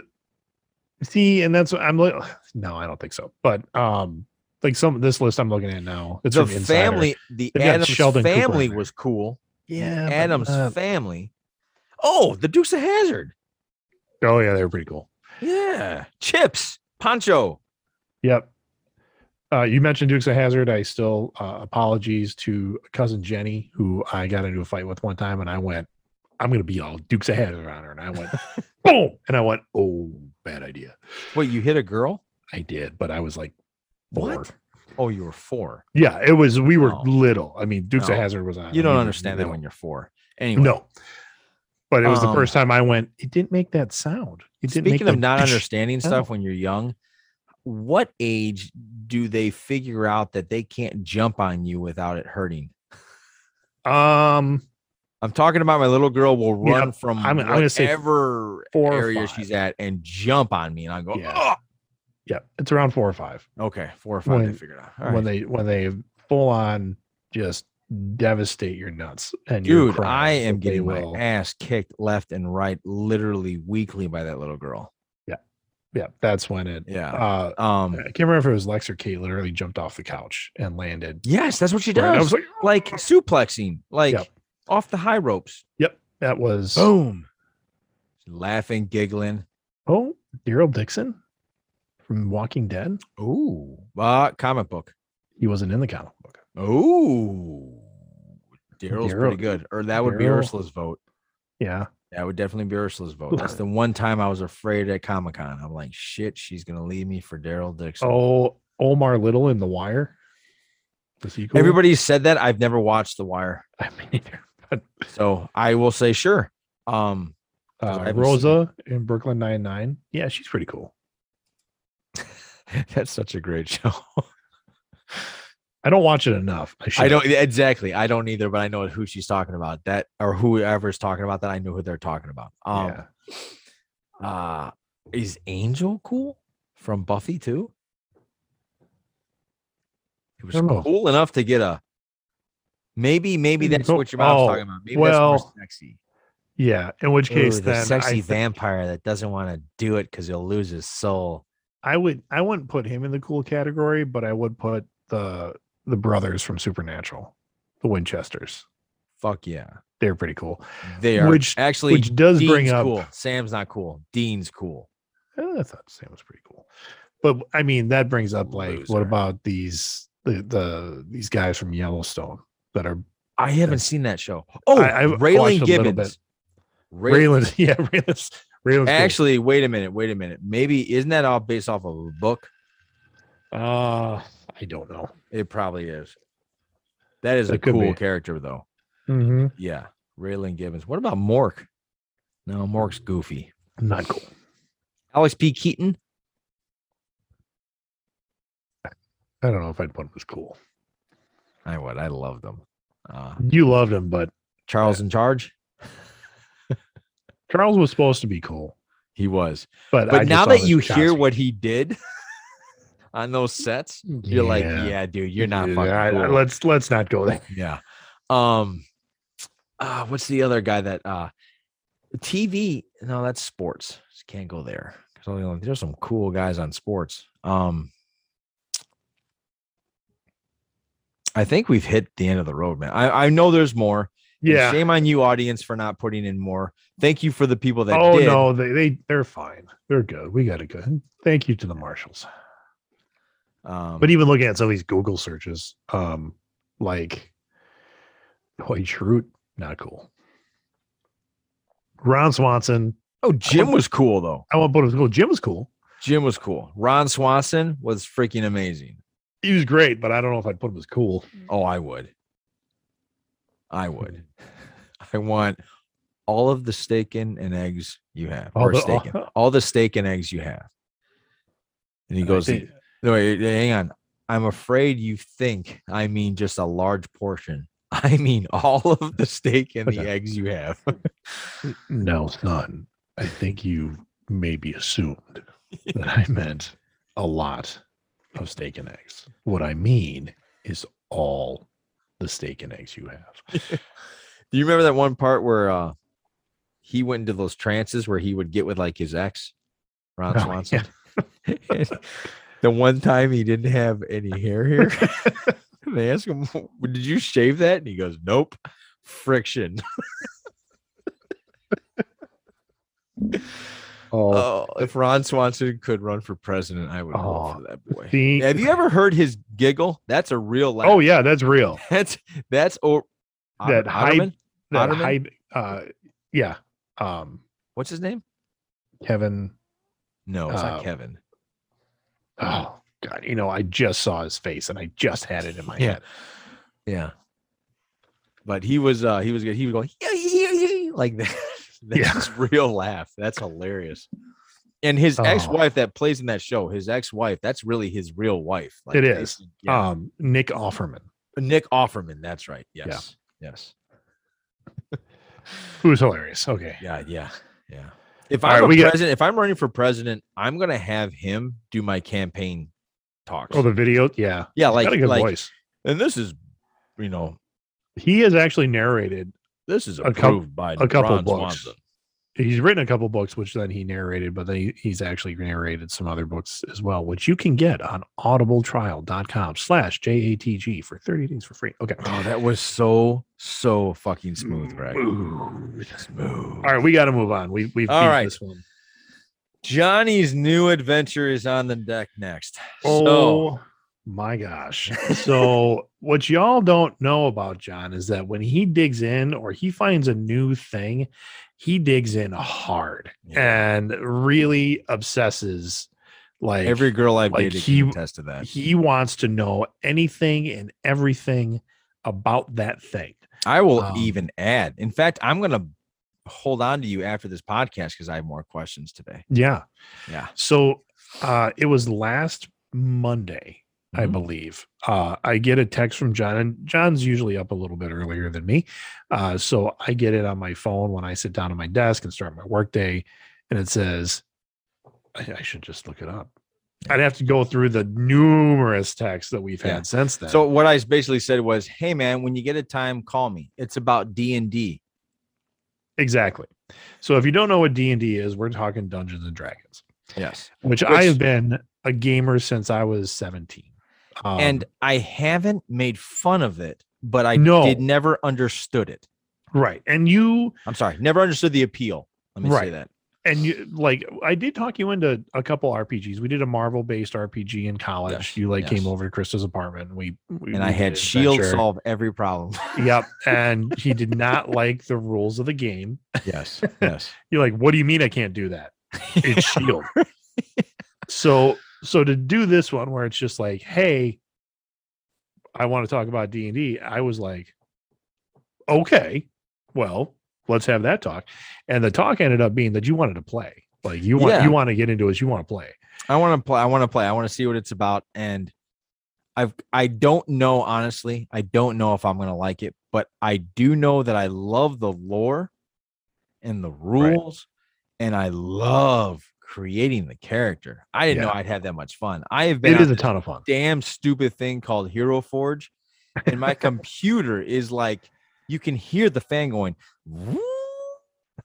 see, and that's what I'm like. No, I don't think so. But um, like some this list I'm looking at now, it's the family, the They've Addams family was cool. Yeah, but, Addams uh, family. Oh, the Dukes of Hazzard. oh yeah, they were pretty cool. Yeah. Chips. Pancho. Yep. Uh, you mentioned Dukes of Hazzard. I still uh, apologies to cousin Jenny, who I got into a fight with one time, and I went, "I'm going to be all Dukes of Hazzard on her," and I went, "Boom!" and I went, "Oh, bad idea." Wait, you hit a girl? I did, but I was like, four. What? Oh, you were four. Yeah, it was. We were Oh. little. I mean, Dukes No. of Hazard was on. You don't we were understand that when you're four. Anyway. No. But it was the Um, first time I went. It didn't make that sound. It didn't Speaking make of not dish. understanding stuff No. when you're young, what age do they figure out that they can't jump on you without it hurting? Um, I'm talking about my little girl will Yeah, run from I'm- I'm gonna say whatever four area she's at and jump on me, and I go, Yeah. yeah, it's around four or five "Oh!" Okay, four or five. they When- figured out. When they when they full on just devastate your nuts. And Dude, I am they getting my ass kicked left and right, literally weekly by that little girl. Yeah, that's when it. Yeah. Uh, Um. I can't remember if it was Lex or Kate. Literally jumped off the couch and landed. Yes, that's what she right- I does. was like, like suplexing, like Yep. off the high ropes. Yep, that was Boom. Laughing, giggling. oh Daryl Dixon from Walking Dead. Ooh. Uh, comic book. He wasn't in the comic book. Ooh. Daryl's pretty good. Or that would be Ursula's vote. Yeah, That would definitely be Ursula's vote. That's the one time I was afraid at Comic Con. I'm like, shit, she's gonna leave me for Daryl Dixon. Oh, Omar Little in The Wire. Was he cool? Everybody said that. I've never watched The Wire. I mean, neither. But So I will say sure. Um, 'Cause I uh, haven't Rosa in Brooklyn Nine Nine. Yeah, she's pretty cool. that's such a great show. I don't watch it enough. I, I don't exactly. I don't either, but I know who she's talking about. That or whoever's talking about that. I know who they're talking about. Um, yeah. uh, is Angel cool from Buffy too? He was know. cool enough to get a. Maybe, maybe Mm, that's oh, what your mom's oh, talking about. Maybe well, that's more sexy. Yeah. In which case, Ooh, the then sexy vampire that doesn't want to do it because he'll lose his soul. I would. I wouldn't put him in the cool category, but I would put the the brothers from Supernatural, the Winchesters. Fuck yeah, They're pretty cool. they are. Which- actually, which does bring up- cool. Sam's not cool. Dean's cool. Eh, I thought Sam was pretty cool, but I mean that brings up like, Loser. what about these the the these guys from Yellowstone that are I haven't seen that show. Oh, I- I Raylan Givens. bit. Ray- Raylan? Yeah, Raylan's Raylan's cool. Actually, wait a minute. Wait a minute. Maybe isn't that all based off of a book? Uh, I don't know. It probably is. That is a cool be. character, though. Mm-hmm. Yeah, Raylan Givens. What about Mork? No, Mork's goofy. Not cool. Alex P. Keaton. I don't know if I'd put him as cool. I would. I loved him. Uh, You loved him, but Charles in charge. Charles was supposed to be cool. He was. But, But now that you hear what he did on those sets, you're like, yeah, dude, you're not Yeah, fucking I- I- cool. let's let's not go there. Yeah. Um uh what's the other guy that uh TV? No, that's sports. Just can't go there. 'Cause only- There's some cool guys on sports. Um I think we've hit the end of the road, man. I, I know there's more. And Yeah. shame on you, audience, for not putting in more. Thank you for the people that oh did. no, they they they're fine. They're good. We got it good. Thank you to the marshals. Um, But even looking at some of these Google searches, um, like Hoy Schrute, not cool. Ron Swanson, oh, Jim was cool though. I want to put him cool. Jim was cool. Jim was cool. Ron Swanson was freaking amazing. He was great, but I don't know if I'd put him as cool. Oh, I would. I would. I want all of the steak and, and eggs you have, All or the- steak, and- all the steak and eggs you have. And he I goes, think- No, wait, hang on. I'm afraid you think I mean just a large portion. I mean all of the steak and the eggs you have. No, son. I think you maybe assumed that I meant a lot of steak and eggs. What I mean is all the steak and eggs you have. Do you remember that one part where uh he went into those trances where he would get with like his ex, Ron Oh, Swanson? The one time he didn't have any hair here, they ask him, Did you shave that? And he goes, Nope. Friction. Oh, Oh, if Ron Swanson could run for president, I would vote Oh, for that boy. the- Have you ever heard his giggle? That's a real laugh. oh yeah, that's real. That's that's or That Offerman? That Offerman? uh, yeah. Um, What's his name? Kevin. No, it's Uh, not Kevin. Oh God, you know, I just saw his face and I just had it in my Yeah. head. Yeah. But he was uh he was good. He was going "Yeah, yeah, yeah, yeah," like that. That's Yeah. real laugh. That's hilarious. And his Oh. ex-wife that plays in that show, his ex-wife, that's really his real wife. It they- is. yeah. Um, Nick Offerman, Nick Offerman, that's right. Yes. Yes. who's hilarious. Okay. Yeah, yeah, yeah. If I'm right, a we got- if I'm running for president, I'm gonna have him do my campaign talks. Oh, the video. Yeah. yeah, like, got a good like voice. and this is you know, He has actually narrated. this is A coup- approved by a couple Ron books. Swanson. He's written a couple books, which then he narrated, but then he, he's actually narrated some other books as well, which you can get on audibletrial.com slash JATG for 30 days for free. Okay. Oh, that was so so fucking smooth, right? Smooth. Smooth. All right, we got to move on. We we've All beat this one. Johnny's new adventure is on the deck next. Oh So my gosh. So what y'all don't know about John is that when he digs in or he finds a new thing, he digs in hard Yeah. and really obsesses like every girl I've like dated he- can attest to that. he wants to know anything and everything about that thing. I will um, even add. In fact, I'm gonna hold on to you after this podcast because I have more questions today. Yeah. Yeah. So uh it was last Monday, I Mhm. believe. Uh I get a text from John and John's usually up a little bit earlier than me. Uh so I get it on my phone when I sit down at my desk and start my workday and it says I, I should just look it up. I'd have to go through the numerous texts that we've had Yeah. since then. So what I basically said was, "Hey man, when you get a time, call me. It's about D and D. exactly. So if you don't know what D&D is, we're talking Dungeons and Dragons, Yes. which, I have been a gamer since I was 17. Um, and I haven't made fun of it, but I No. did never understood it. right. And you I'm sorry, never understood the appeal. Let me say that. and you like I did talk you into a couple RPGs. We did a Marvel based RPG in college. Yes, You like yes. came over to Krista's apartment. And we, we And we I had Shield solve every problem. Yep. And he did not like the rules of the game. yes. Yes. You're like, what do you mean I can't do that? It's Shield. so so to do this one where it's just like, hey, I want to talk about D and D. I was like, okay, well, let's have that talk. And the talk ended up being that you wanted to play. Like you want Yeah. you want to get into it. You want to play. I want to play. I want to play. I want to see what it's about. And I've I don't know honestly. I don't know if I'm gonna like it, but I do know that I love the lore and the rules, and I love creating the character. I didn't know I'd have that much fun. I have been It is a ton of fun. damn stupid thing called Hero Forge, and my computer is like you can hear the fan going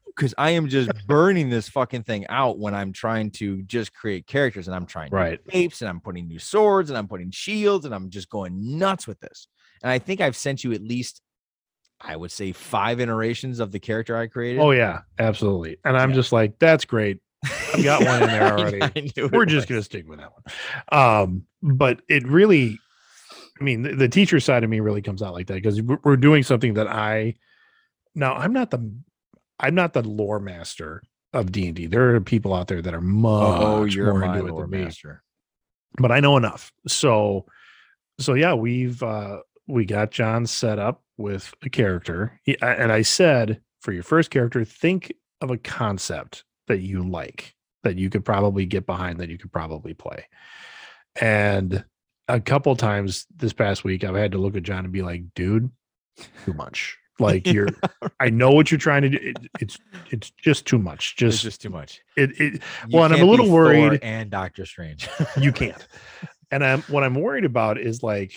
because I am just burning this fucking thing out when I'm trying to just create characters and I'm trying Right. apes and I'm putting new swords and I'm putting shields and I'm just going nuts with this. And I think I've sent you at least I would say five iterations of the character I created. Oh yeah, absolutely. And I'm Yeah. just like, that's great. I've got one in there already. I We're just was. gonna stick with that one. Um, but it really, I mean, the, the teacher side of me really comes out like that because we're doing something that I now I'm not the I'm not the lore master of D and D. There are people out there that are much Oh, you're more into it than me. master. but I know enough. So, so yeah, we've uh we got John set up with a character, He- and I said for your first character, think of a concept that you like that you could probably get behind, that you could probably play. And a couple times this past week, I've had to look at John and be like, "Dude, too much." Like you're, I know what you're trying to do. It, it's it's just too much. It's Just, just too much. it, it You Well, and I'm a little worried- And Doctor Strange. you can't. And I'm what I'm worried about is like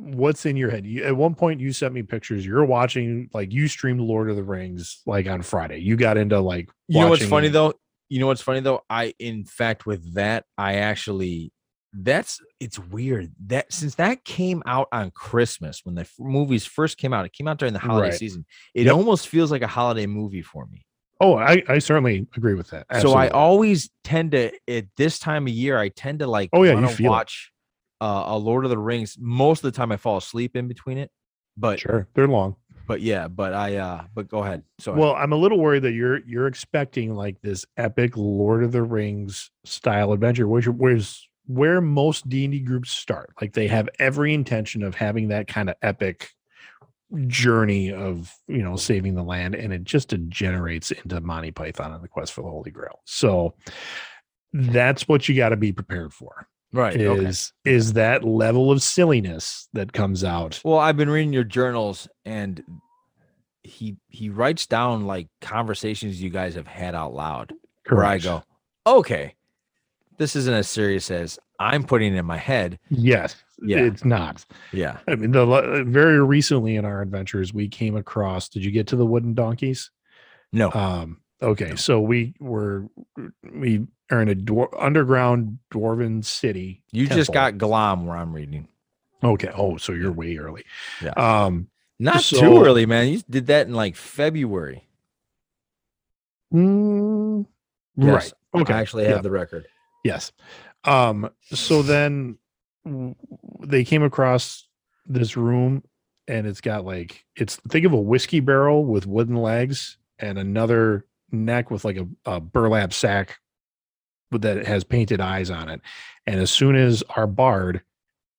what's in your head. You, at one point you sent me pictures. You're watching like you streamed Lord of the Rings like on Friday. You got into like You know what's funny though? You know what's funny though? I in fact with that, I actually that's it's weird that since that came out on Christmas when the f- movies first came out, it came out during the holiday Right. season. It Yep. almost feels like a holiday movie for me. Oh, I, I certainly agree with that. So I always tend to at this time of year, I tend to like Oh, yeah, you feel it. Watch uh, a Lord of the Rings. Most of the time, I fall asleep in between it. But sure they're long. but yeah, but I uh but go ahead. So Well, I'm a little worried that you're you're expecting like this epic Lord of the Rings style adventure, which where's where most D and D groups start. Like they have every intention of having that kind of epic journey of you know saving the land, and it just degenerates into Monty Python and the Quest for the Holy Grail. So that's what you got to be prepared for. Right. Is okay. is that level of silliness that comes out? Well, I've been reading your journals and he he writes down like conversations you guys have had out loud where I go, okay, this isn't as serious as I'm putting in my head. Yes, Yeah. it's not. Yeah. I mean, the very recently in our adventures, we came across. Did you get to the wooden donkeys? No. Um. Okay, so we were we are in a dwar- underground dwarven city. you just got glom where I'm reading. okay. Oh, so you're way early. Yeah. Um. Not So- too early, man. You did that in like February. mm, Yes, Right. Okay. I actually have yeah. the record. Yes. Um, so then they came across this room and it's got like it's think of a whiskey barrel with wooden legs and another neck with like a, a burlap sack that has painted eyes on it. And as soon as our bard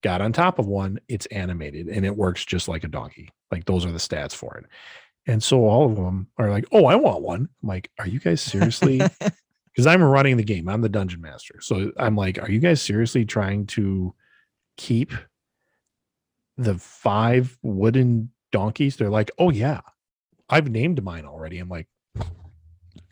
got on top of one, it's animated and it works just like a donkey. Like those are the stats for it. And so all of them are like, "Oh, I want one." I'm like, "Are you guys seriously?" because I'm running the game. I'm the dungeon master. So I'm like, are you guys seriously trying to keep the five wooden donkeys? They're like, oh yeah, I've named mine already. I'm like,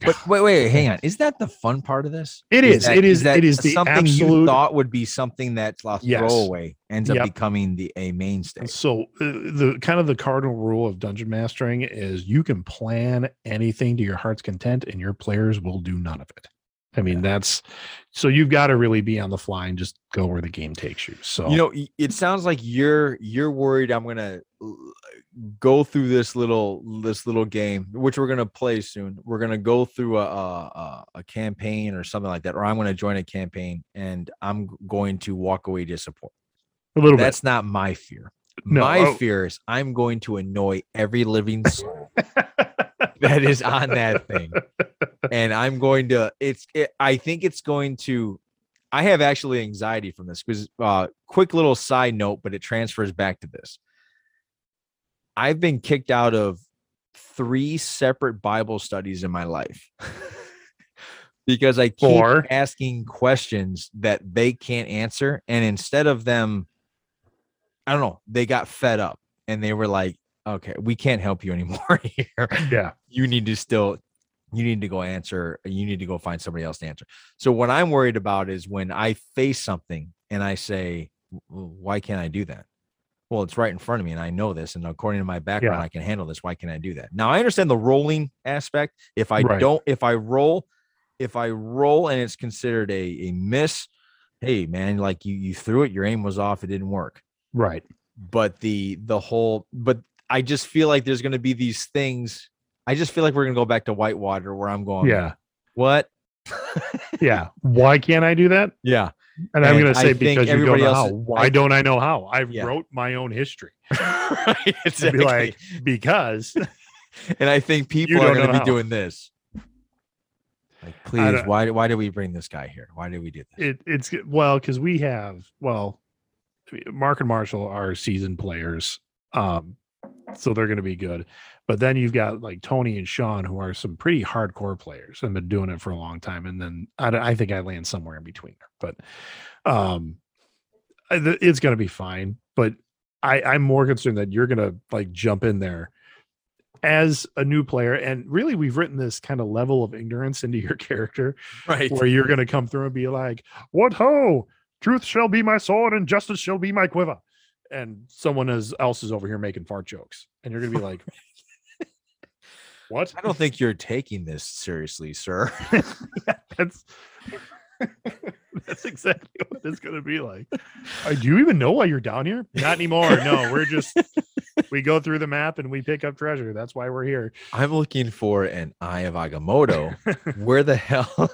But wait, wait, hang on. Is that the fun part of this? It is. that- It is- that it is the something you thought would be something that's a Yes. throwaway ends up becoming the a mainstay. so uh, the kind of the cardinal rule of dungeon mastering is you can plan anything to your heart's content, and your players will do none of it. I mean, that's so you've got to really be on the fly and just go where the game takes you. So You know, it sounds like you're you're worried I'm gonna go through this little this little game, which we're gonna play soon. We're gonna go through a a, a- campaign or something like that, or I'm gonna join a campaign and I'm going to walk away disappointed. a little That's not my fear. No, my oh. fear is I'm going to annoy every living soul bit. that is on that thing. and I'm going to it's it, I think it's going to I have actually anxiety from this because uh quick little side note, but it transfers back to this. I've been kicked out of three separate Bible studies in my life because I keep Four. asking questions that they can't answer. And instead of them, I don't know, they got fed up and they were like, okay, we can't help you anymore here yeah. you need to still you need to go answer you need to go find somebody else to answer so what i'm worried about is when i face something and i say why can't i do that well it's right in front of me and i know this and according to my background Yeah. i can handle this why can't i do that now i understand the rolling aspect if i Right. don't if i roll if i roll and it's considered a, a miss hey man like you you threw it your aim was off it didn't work Right. but the the whole but I just feel like there's going to be these things. I just feel like we're going to go back to Whitewater where I'm going. Yeah. What? Yeah. Why can't I do that? yeah. And, I'm going to say because you don't know how. is- Why I- don't I know how? I Yeah. wrote my own history. right. Exactly. be like, because and I think people are going to be how. doing this. Like, please, why why did we bring this guy here? Why did we do this? it, it's well, because we have, well, Mark and Marshall are seasoned players. Um, so they're going to be good. But then you've got like Tony and Sean, who are some pretty hardcore players and been doing it for a long time. And then I, I think I land somewhere in between there, but um, it's going to be fine. But I, I'm more concerned that you're going to like jump in there as a new player. And really, we've written this kind of level of ignorance into your character right. where you're going to come through and be like, "What ho! Truth shall be my sword, and justice shall be my quiver." And someone is, else is over here making fart jokes, and you're going to be like, "What?" I don't think you're taking this seriously, sir. That's that's exactly what it's going to be like. Uh, do you even know why you're down here? Not anymore. No, we're just we go through the map and we pick up treasure. That's why we're here. I'm looking for an Eye of Agamotto. Where the hell?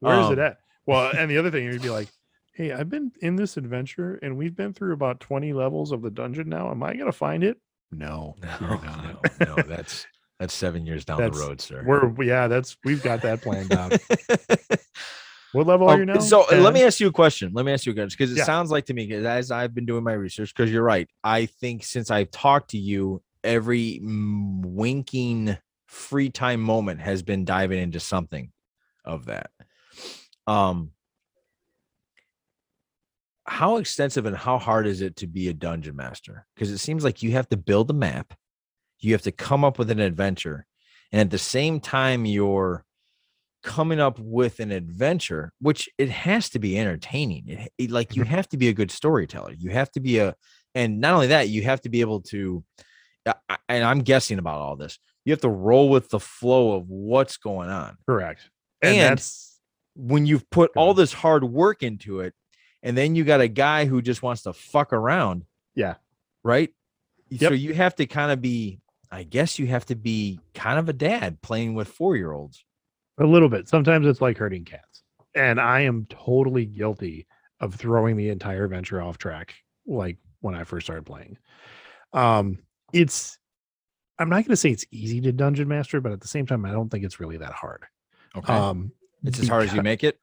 Where is it Um, at? Well, and the other thing, you'd be like, hey, I've been in this adventure and we've been through about 20 levels of the dungeon now. Am I going to find it? No. No, you're not. no, no, that's that's seven years down That's- the road, sir. We're, yeah, that's, we've got that planned out. What level are Um, you now? So uh, let 10? me ask you a question. Let me ask you a question because it Yeah. sounds like to me, 'cause as I've been doing my research, because you're right. I think since I've talked to you, every mm, winking free time moment has been diving into something of that. Um, how extensive and how hard is it to be a dungeon master? Because it seems like you have to build a map, you have to come up with an adventure, and at the same time, you're coming up with an adventure, which it has to be entertaining. It, it- like you mm-hmm. have to be a good storyteller. You have to be a, and not only that, you have to be able to. And I'm guessing about all this. You have to roll with the flow of what's going on. correct. And, And, that's, when you've put all this hard work into it, and then you got a guy who just wants to fuck around. Yeah. Right. So you have to kind of be. I guess you have to be kind of a dad playing with four year olds. a little bit. Sometimes it's like hurting cats. And I am totally guilty of throwing the entire venture off track, like when I first started playing. Um, it's I'm not gonna say it's easy to dungeon master, but at the same time, I don't think it's really that hard. Okay. Um it's as hard as you make it.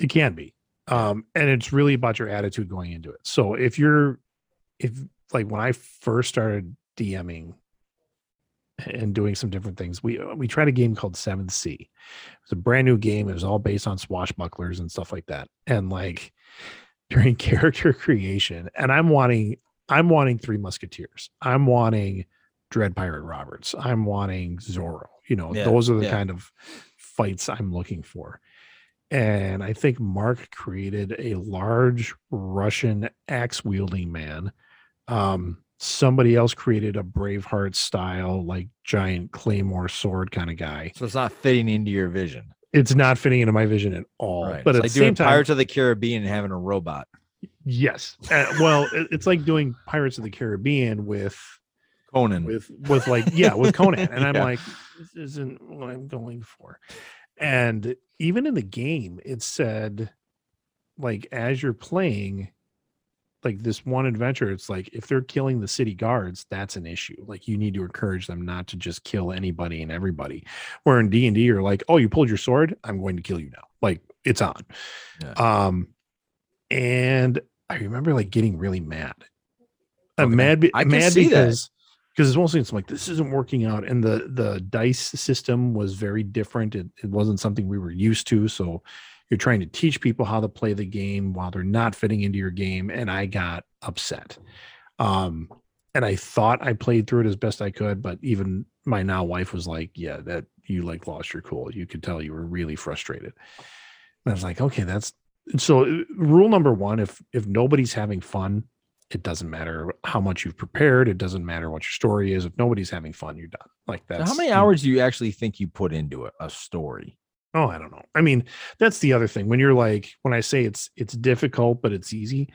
it can be. Um, and it's really about your attitude going into it. So if you're if like when I first started DMing and doing some different things, we uh, we tried a game called Seventh Sea. It's a brand new game. It was all based on swashbucklers and stuff like that. And like during character creation, and I'm wanting I'm wanting three musketeers. I'm wanting Dread Pirate Roberts. I'm wanting Zorro. You know, Yeah, those are the yeah. kind of fights I'm looking for. And I think Mark created a large Russian axe wielding man. Um, somebody else created a Braveheart style, like giant claymore sword kind of guy. So it's not fitting into your vision. It's not fitting into my vision at all. Right. But it's at like the doing same time, Pirates of the Caribbean and having a robot. yes. Uh, well, it's like doing Pirates of the Caribbean with Conan. with with like yeah with conan and i'm like this isn't what i'm going for and even in the game it said like as you're playing like this one adventure it's like if they're killing the city guards that's an issue. Like you need to encourage them not to just kill anybody and everybody. Where in d&d you're like oh you pulled your sword? I'm going to kill you now. Like it's on. Yeah. um and i remember like getting really mad. I'm Okay. mad, be- I mad because because it's mostly it's like this isn't working out and the the dice system was very different. It, it wasn't something we were used to so you're trying to teach people how to play the game while they're not fitting into your game and i got upset. Um and i thought i played through it as best i could but even my now wife was like yeah that you like lost your cool. You could tell you were really frustrated. And i was like okay that's so uh, rule number one if if nobody's having fun it doesn't matter how much you've prepared. It doesn't matter what your story is. If nobody's having fun, you're done. Like So that. how many hours do you actually think you put into a, a story? Oh, I don't know. I mean, that's the other thing. When you're like, when I say it's it's difficult, but it's easy,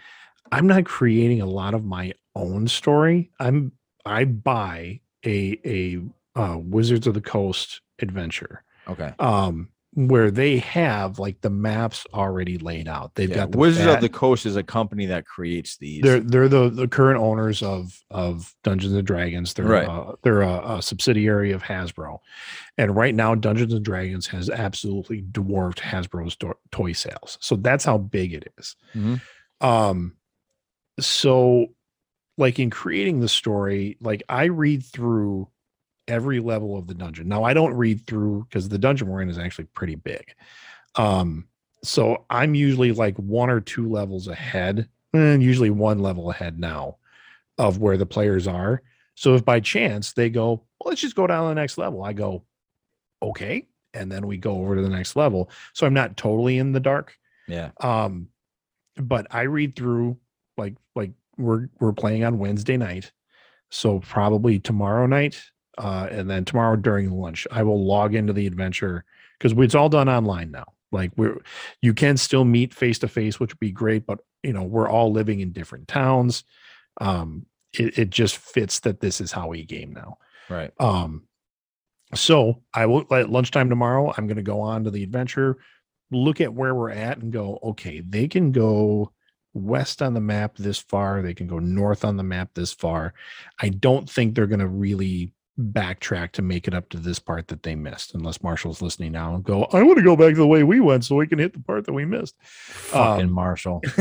I'm not creating a lot of my own story. I'm I buy a a uh, Wizards of the Coast adventure, Okay. um, where they have like the maps already laid out. They've Yeah, got the Wizards bat- of the Coast is a company that creates these. they're they're the the current owners of of Dungeons and Dragons. They're Right. uh, they're a, a subsidiary of Hasbro, and right now Dungeons and Dragons has absolutely dwarfed Hasbro's do- toy sales. So that's how big it is. Mhm. Um, so like in creating the story, like I read through every level of the dungeon. Now I don't read through because the dungeon we're in is actually pretty big. Um, so I'm usually like one or two levels ahead, and usually one level ahead now of where the players are. So if by chance they go, well, let's just go down to the next level, I go, okay. And then we go over to the next level. So I'm not totally in the dark. yeah. Um, but I read through like like we're we're playing on Wednesday night, so probably tomorrow night, uh, and then tomorrow during lunch, I will log into the adventure because it's all done online now. Like we're you can still meet face to face, which would be great, but you know we're all living in different towns. Um, it, it just fits that this is how we game now. Right. Um, so I will at lunchtime tomorrow. I'm going to go on to the adventure, look at where we're at, and go. Okay, they can go west on the map this far. They can go north on the map this far. I don't think they're going to really backtrack to make it up to this part that they missed, unless Marshall's listening now and go. I want to go back to the way we went so we can hit the part that we missed. Fucking Um, Marshall.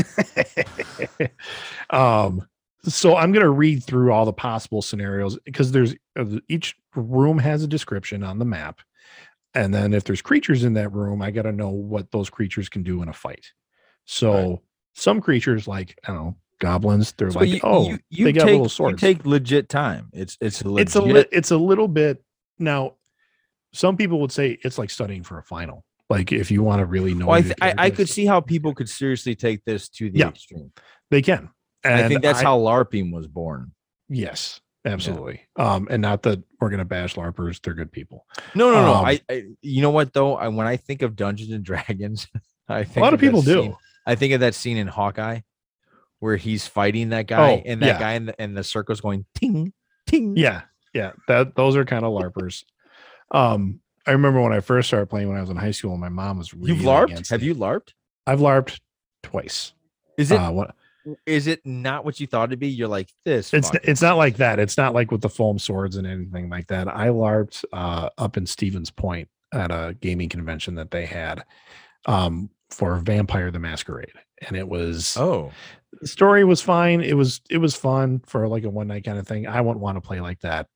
um so i'm going to read through all the possible scenarios because there's uh, each room has a description on the map and then if there's creatures in that room i got to know what those creatures can do in a fight so Right. some creatures like i don't know goblins they're So like you, oh you, you they got take, little you take legit time. It's it's a legit. it's a li- it's a little bit now some people would say it's like studying for a final like if you want to really know well, I, th- I, I could see how people could seriously take this to the Yeah. extreme. they can And I think that's how LARPing was born. Yes, absolutely. Um, and not that we're gonna bash LARPers; they're good people. No, no, no. Um, I, I, you know what though? I, when I think of Dungeons and Dragons, I think A lot of people do. scene- I think of that scene in Hawkeye where he's fighting that guy, Oh, and that yeah. guy in the, and the circle's going ting, ting. Yeah, yeah. That those are kind of LARPers. Um, I remember when I first started playing when I was in high school, and my mom was really You've LARPed? Have it. you LARPed? I've LARPed twice. Is it? uh, what, is it not what you thought it'd be? You're like this. it's fucking- it's not like that. It's not like with the foam swords and anything like that. I LARPed uh, up in Stevens Point at a gaming convention that they had um, for Vampire the Masquerade, and it was oh, story was fine. It was it was fun for like a one night kind of thing. I wouldn't want to play like that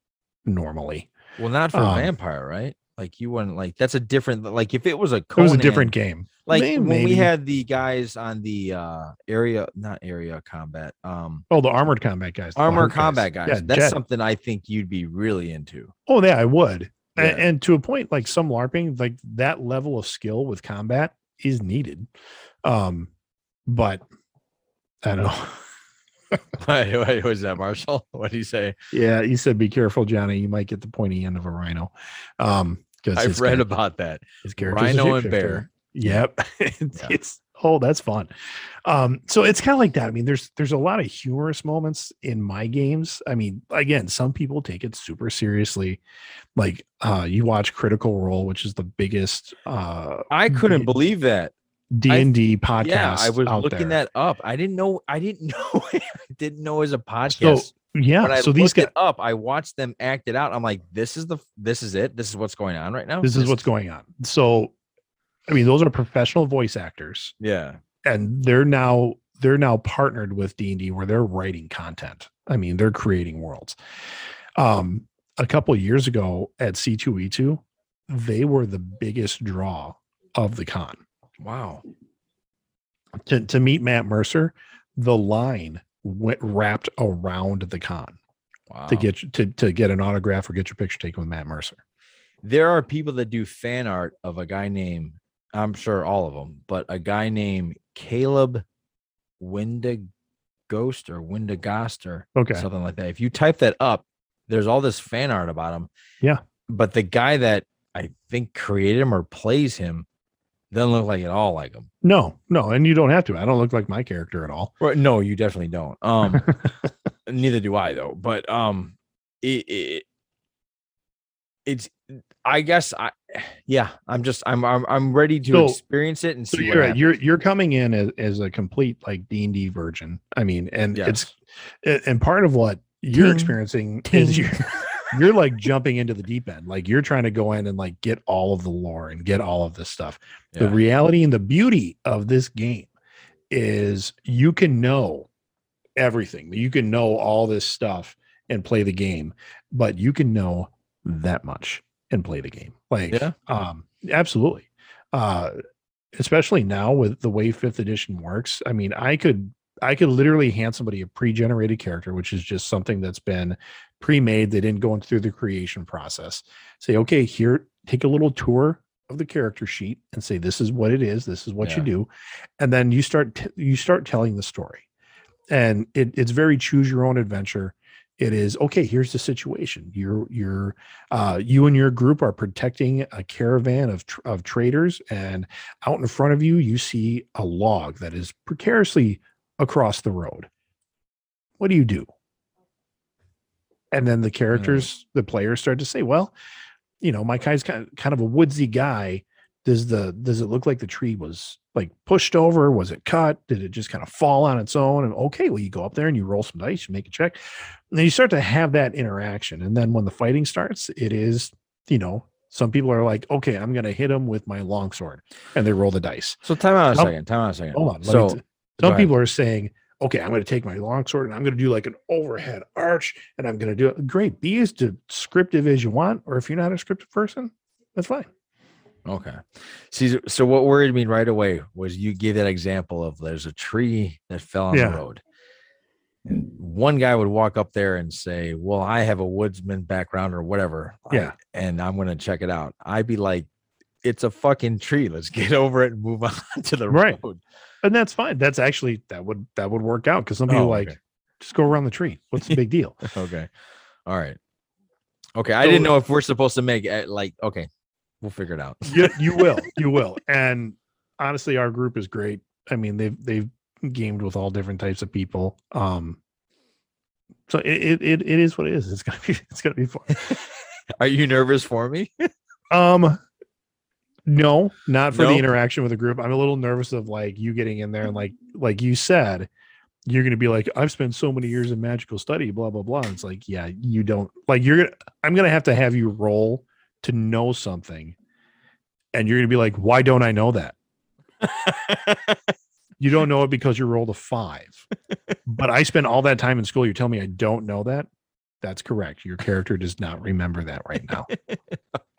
normally. well, not for Um, vampire, right? Like you wouldn't like that's a different. Like if it was a It was a different game. Like May- when we had the guys on the uh area, not area combat, um, Oh, the armored combat guys. the armor combat guys. Yeah, that's Jet. something I think you'd be really into. Oh, yeah, I would. Yeah. And, to a point, like some LARPing, like that level of skill with combat is needed. Um, but I don't know. what, what was that, Marshall? What did you say? yeah, he said, "Be careful, Johnny. You might get the pointy end of a rhino." Um, because I've read about that. his character's a Rhino and bear. Yep. it's, Yeah. it's oh, that's fun. Um, so it's kind of like that. I mean, there's there's a lot of humorous moments in my games. I mean, again, some people take it super seriously. Like uh you watch Critical Role, which is the biggest uh I couldn't D- believe that. D&D podcast. Yeah, I was looking there. that up. I didn't know. I didn't know. I didn't know it was a podcast. So yeah, so these guys up, I watched them act it out. I'm like, this is the this is it. This is what's going on right now. this is what's going on. So I mean, those are professional voice actors Yeah. and they're now they're now partnered with D&D where they're writing content. I mean, they're creating worlds. Um a couple of years ago at C2E2, they were the biggest draw of the con. Wow. To to meet Matt Mercer, the line went wrapped around the con Wow. to get you- to to get an autograph or get your picture taken with Matt Mercer. there are people that do fan art of a guy named I'm sure all of them, but a guy named Caleb Windighost or Windigost or Okay. something like that. If you type that up, there's all this fan art about him. Yeah. But the guy that I think created him or plays him doesn't look like at all like him. No, no, and you don't have to. I don't look like my character at all. Right? No, you definitely don't. Um, neither do I though. But um, it, it it's I guess I yeah, I'm just I'm I'm I'm ready to So- experience it and So see you're what right. you're you're coming in as, as a complete like D and D virgin. I mean, and it's Yes. a- and part of what you're Ting, experiencing ting. is you're you're like jumping into the deep end. Like you're trying to go in and like get all of the lore and get all of this stuff. The reality and the beauty of this game is you can know everything. You can know all this stuff and play the game, but you can know that much and play the game. Like, Yeah. um, absolutely. Uh, especially now with the way fifth edition works. I mean, I could I could literally hand somebody a pre-generated character, which is just something that's been pre-made. They didn't go through the creation process. Say, okay, here, take a little tour of the character sheet and say, this is what it is. This is what Yeah. you do, and then you start t- you start telling the story, and it, it's very choose your own adventure. It is okay. Here's the situation. You're you're uh, you and your group are protecting a caravan of tr- of traders, and out in front of you, you see a log that is precariously across the road. What do you do? And then the hmm. characters, the players start to say, well, you know, my guy's kind of, kind of a woodsy guy. Does the does it look like the tree was like pushed over? Was it cut? Did it just kind of fall on its own? And okay, well, you go up there and you roll some dice, you make a check. And then you start to have that interaction. And then when the fighting starts, it is, you know, some people are like, okay, I'm gonna hit him with my longsword. And they roll the dice. So time out a Some- second. Time out a second. Hold on. let me So t- some people are saying, okay, I'm going to take my longsword and I'm going to do like an overhead arch and I'm going to do it. Great. Be as descriptive as you want. Or if you're not a scriptive person, that's fine. Okay. See, so what worried me right away was you gave that example of there's a tree that fell on Yeah. the road. And one guy would walk up there and say, Well, I have a woodsman background or whatever. Yeah. and I'm going to check it out. I'd be like, It's a fucking tree. Let's get over it and move on to the Right. road. And that's fine. That's actually, that would, that would work out because some people Oh, like, just go around the tree. What's the big deal? Okay. All right. Okay. I So- didn't know if we're supposed to make it like, okay, we'll figure it out. you, you will, you will. And honestly, our group is great. I mean, they've, they've gamed with all different types of people. Um, so it, it, it, is what it is. It's going to be, it's to be fun. Are you nervous for me? Um, no, not for the interaction with the group. I'm a little nervous of like you getting in there and like like you said, you're gonna be like, I've spent so many years in magical study, blah blah blah. And it's like, yeah, you don't like you're gonna. I'm gonna have to have you roll to know something, and you're gonna be like, why don't I know that? You don't know it because you rolled a five. but I spent all that time in school. You're telling me I don't know that? That's correct. Your character does not remember that right now.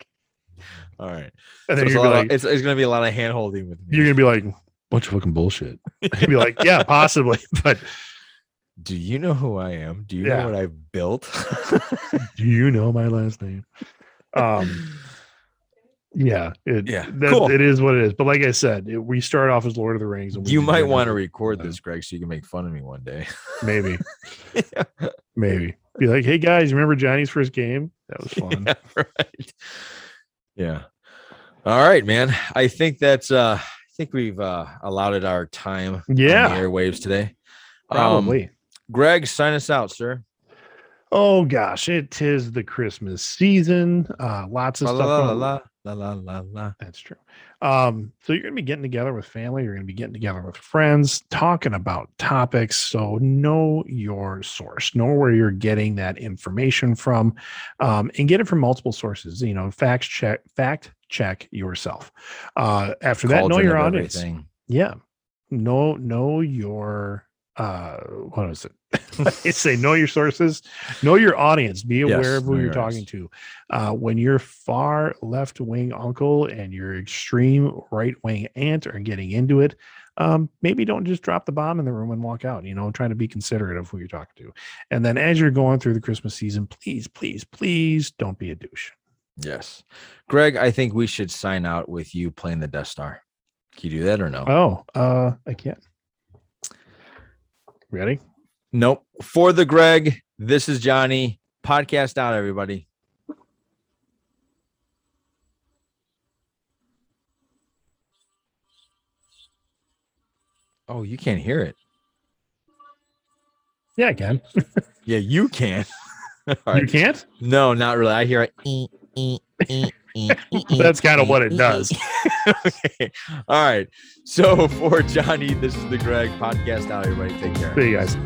All right. And then it's, a you're lot gonna of- like, it's, it's gonna be a lot of hand holding with me. you're gonna be like, bunch of fucking bullshit. You'd be like, yeah, possibly, but Do you know who I am? Do you Yeah. know what I've built? do you know my last name? Um, yeah, it, Yeah, that, cool. it is what it is. But like I said, it, we start off as Lord of the Rings. And we you might want to record this, Greg, so you can make fun of me one day. maybe, maybe be like, hey guys, remember Johnny's first game? That was fun. yeah, right. Yeah. All right, man. I think that's uh I think we've uh allotted our time on the Yeah, airwaves today. Um, probably. Greg, sign us out, sir. oh gosh, it is the Christmas season. Uh, lots of La stuff. la la la la la la la. That's true. Um, so you're gonna be getting together with family, you're gonna be getting together with friends, talking about topics. So know your source, know where you're getting that information from, um, and get it from multiple sources. You know, fact check, fact check yourself. Uh, after that, know your audience. everything. Yeah. Know know your uh what is it? it's say know your sources, know your audience, be aware Yes, of who you're talking to. Uh when your far left wing uncle and your extreme right wing aunt are getting into it, um, maybe don't just drop the bomb in the room and walk out, you know, trying to be considerate of who you're talking to. And then as you're going through the Christmas season, please, please, please don't be a douche. Yes. Greg, I think we should sign out with you playing the Death Star. Can you do that or no? Oh, uh I can't. Ready? Nope. For the Greg, this is Johnny. Podcast out, everybody. Oh, you can't hear it. Yeah, I can. Yeah, you can. All You can't? No, not really. I hear it. That's kind of what it does. okay. All right. So for Johnny, this is the Greg podcast. Now, everybody, take care. See you guys.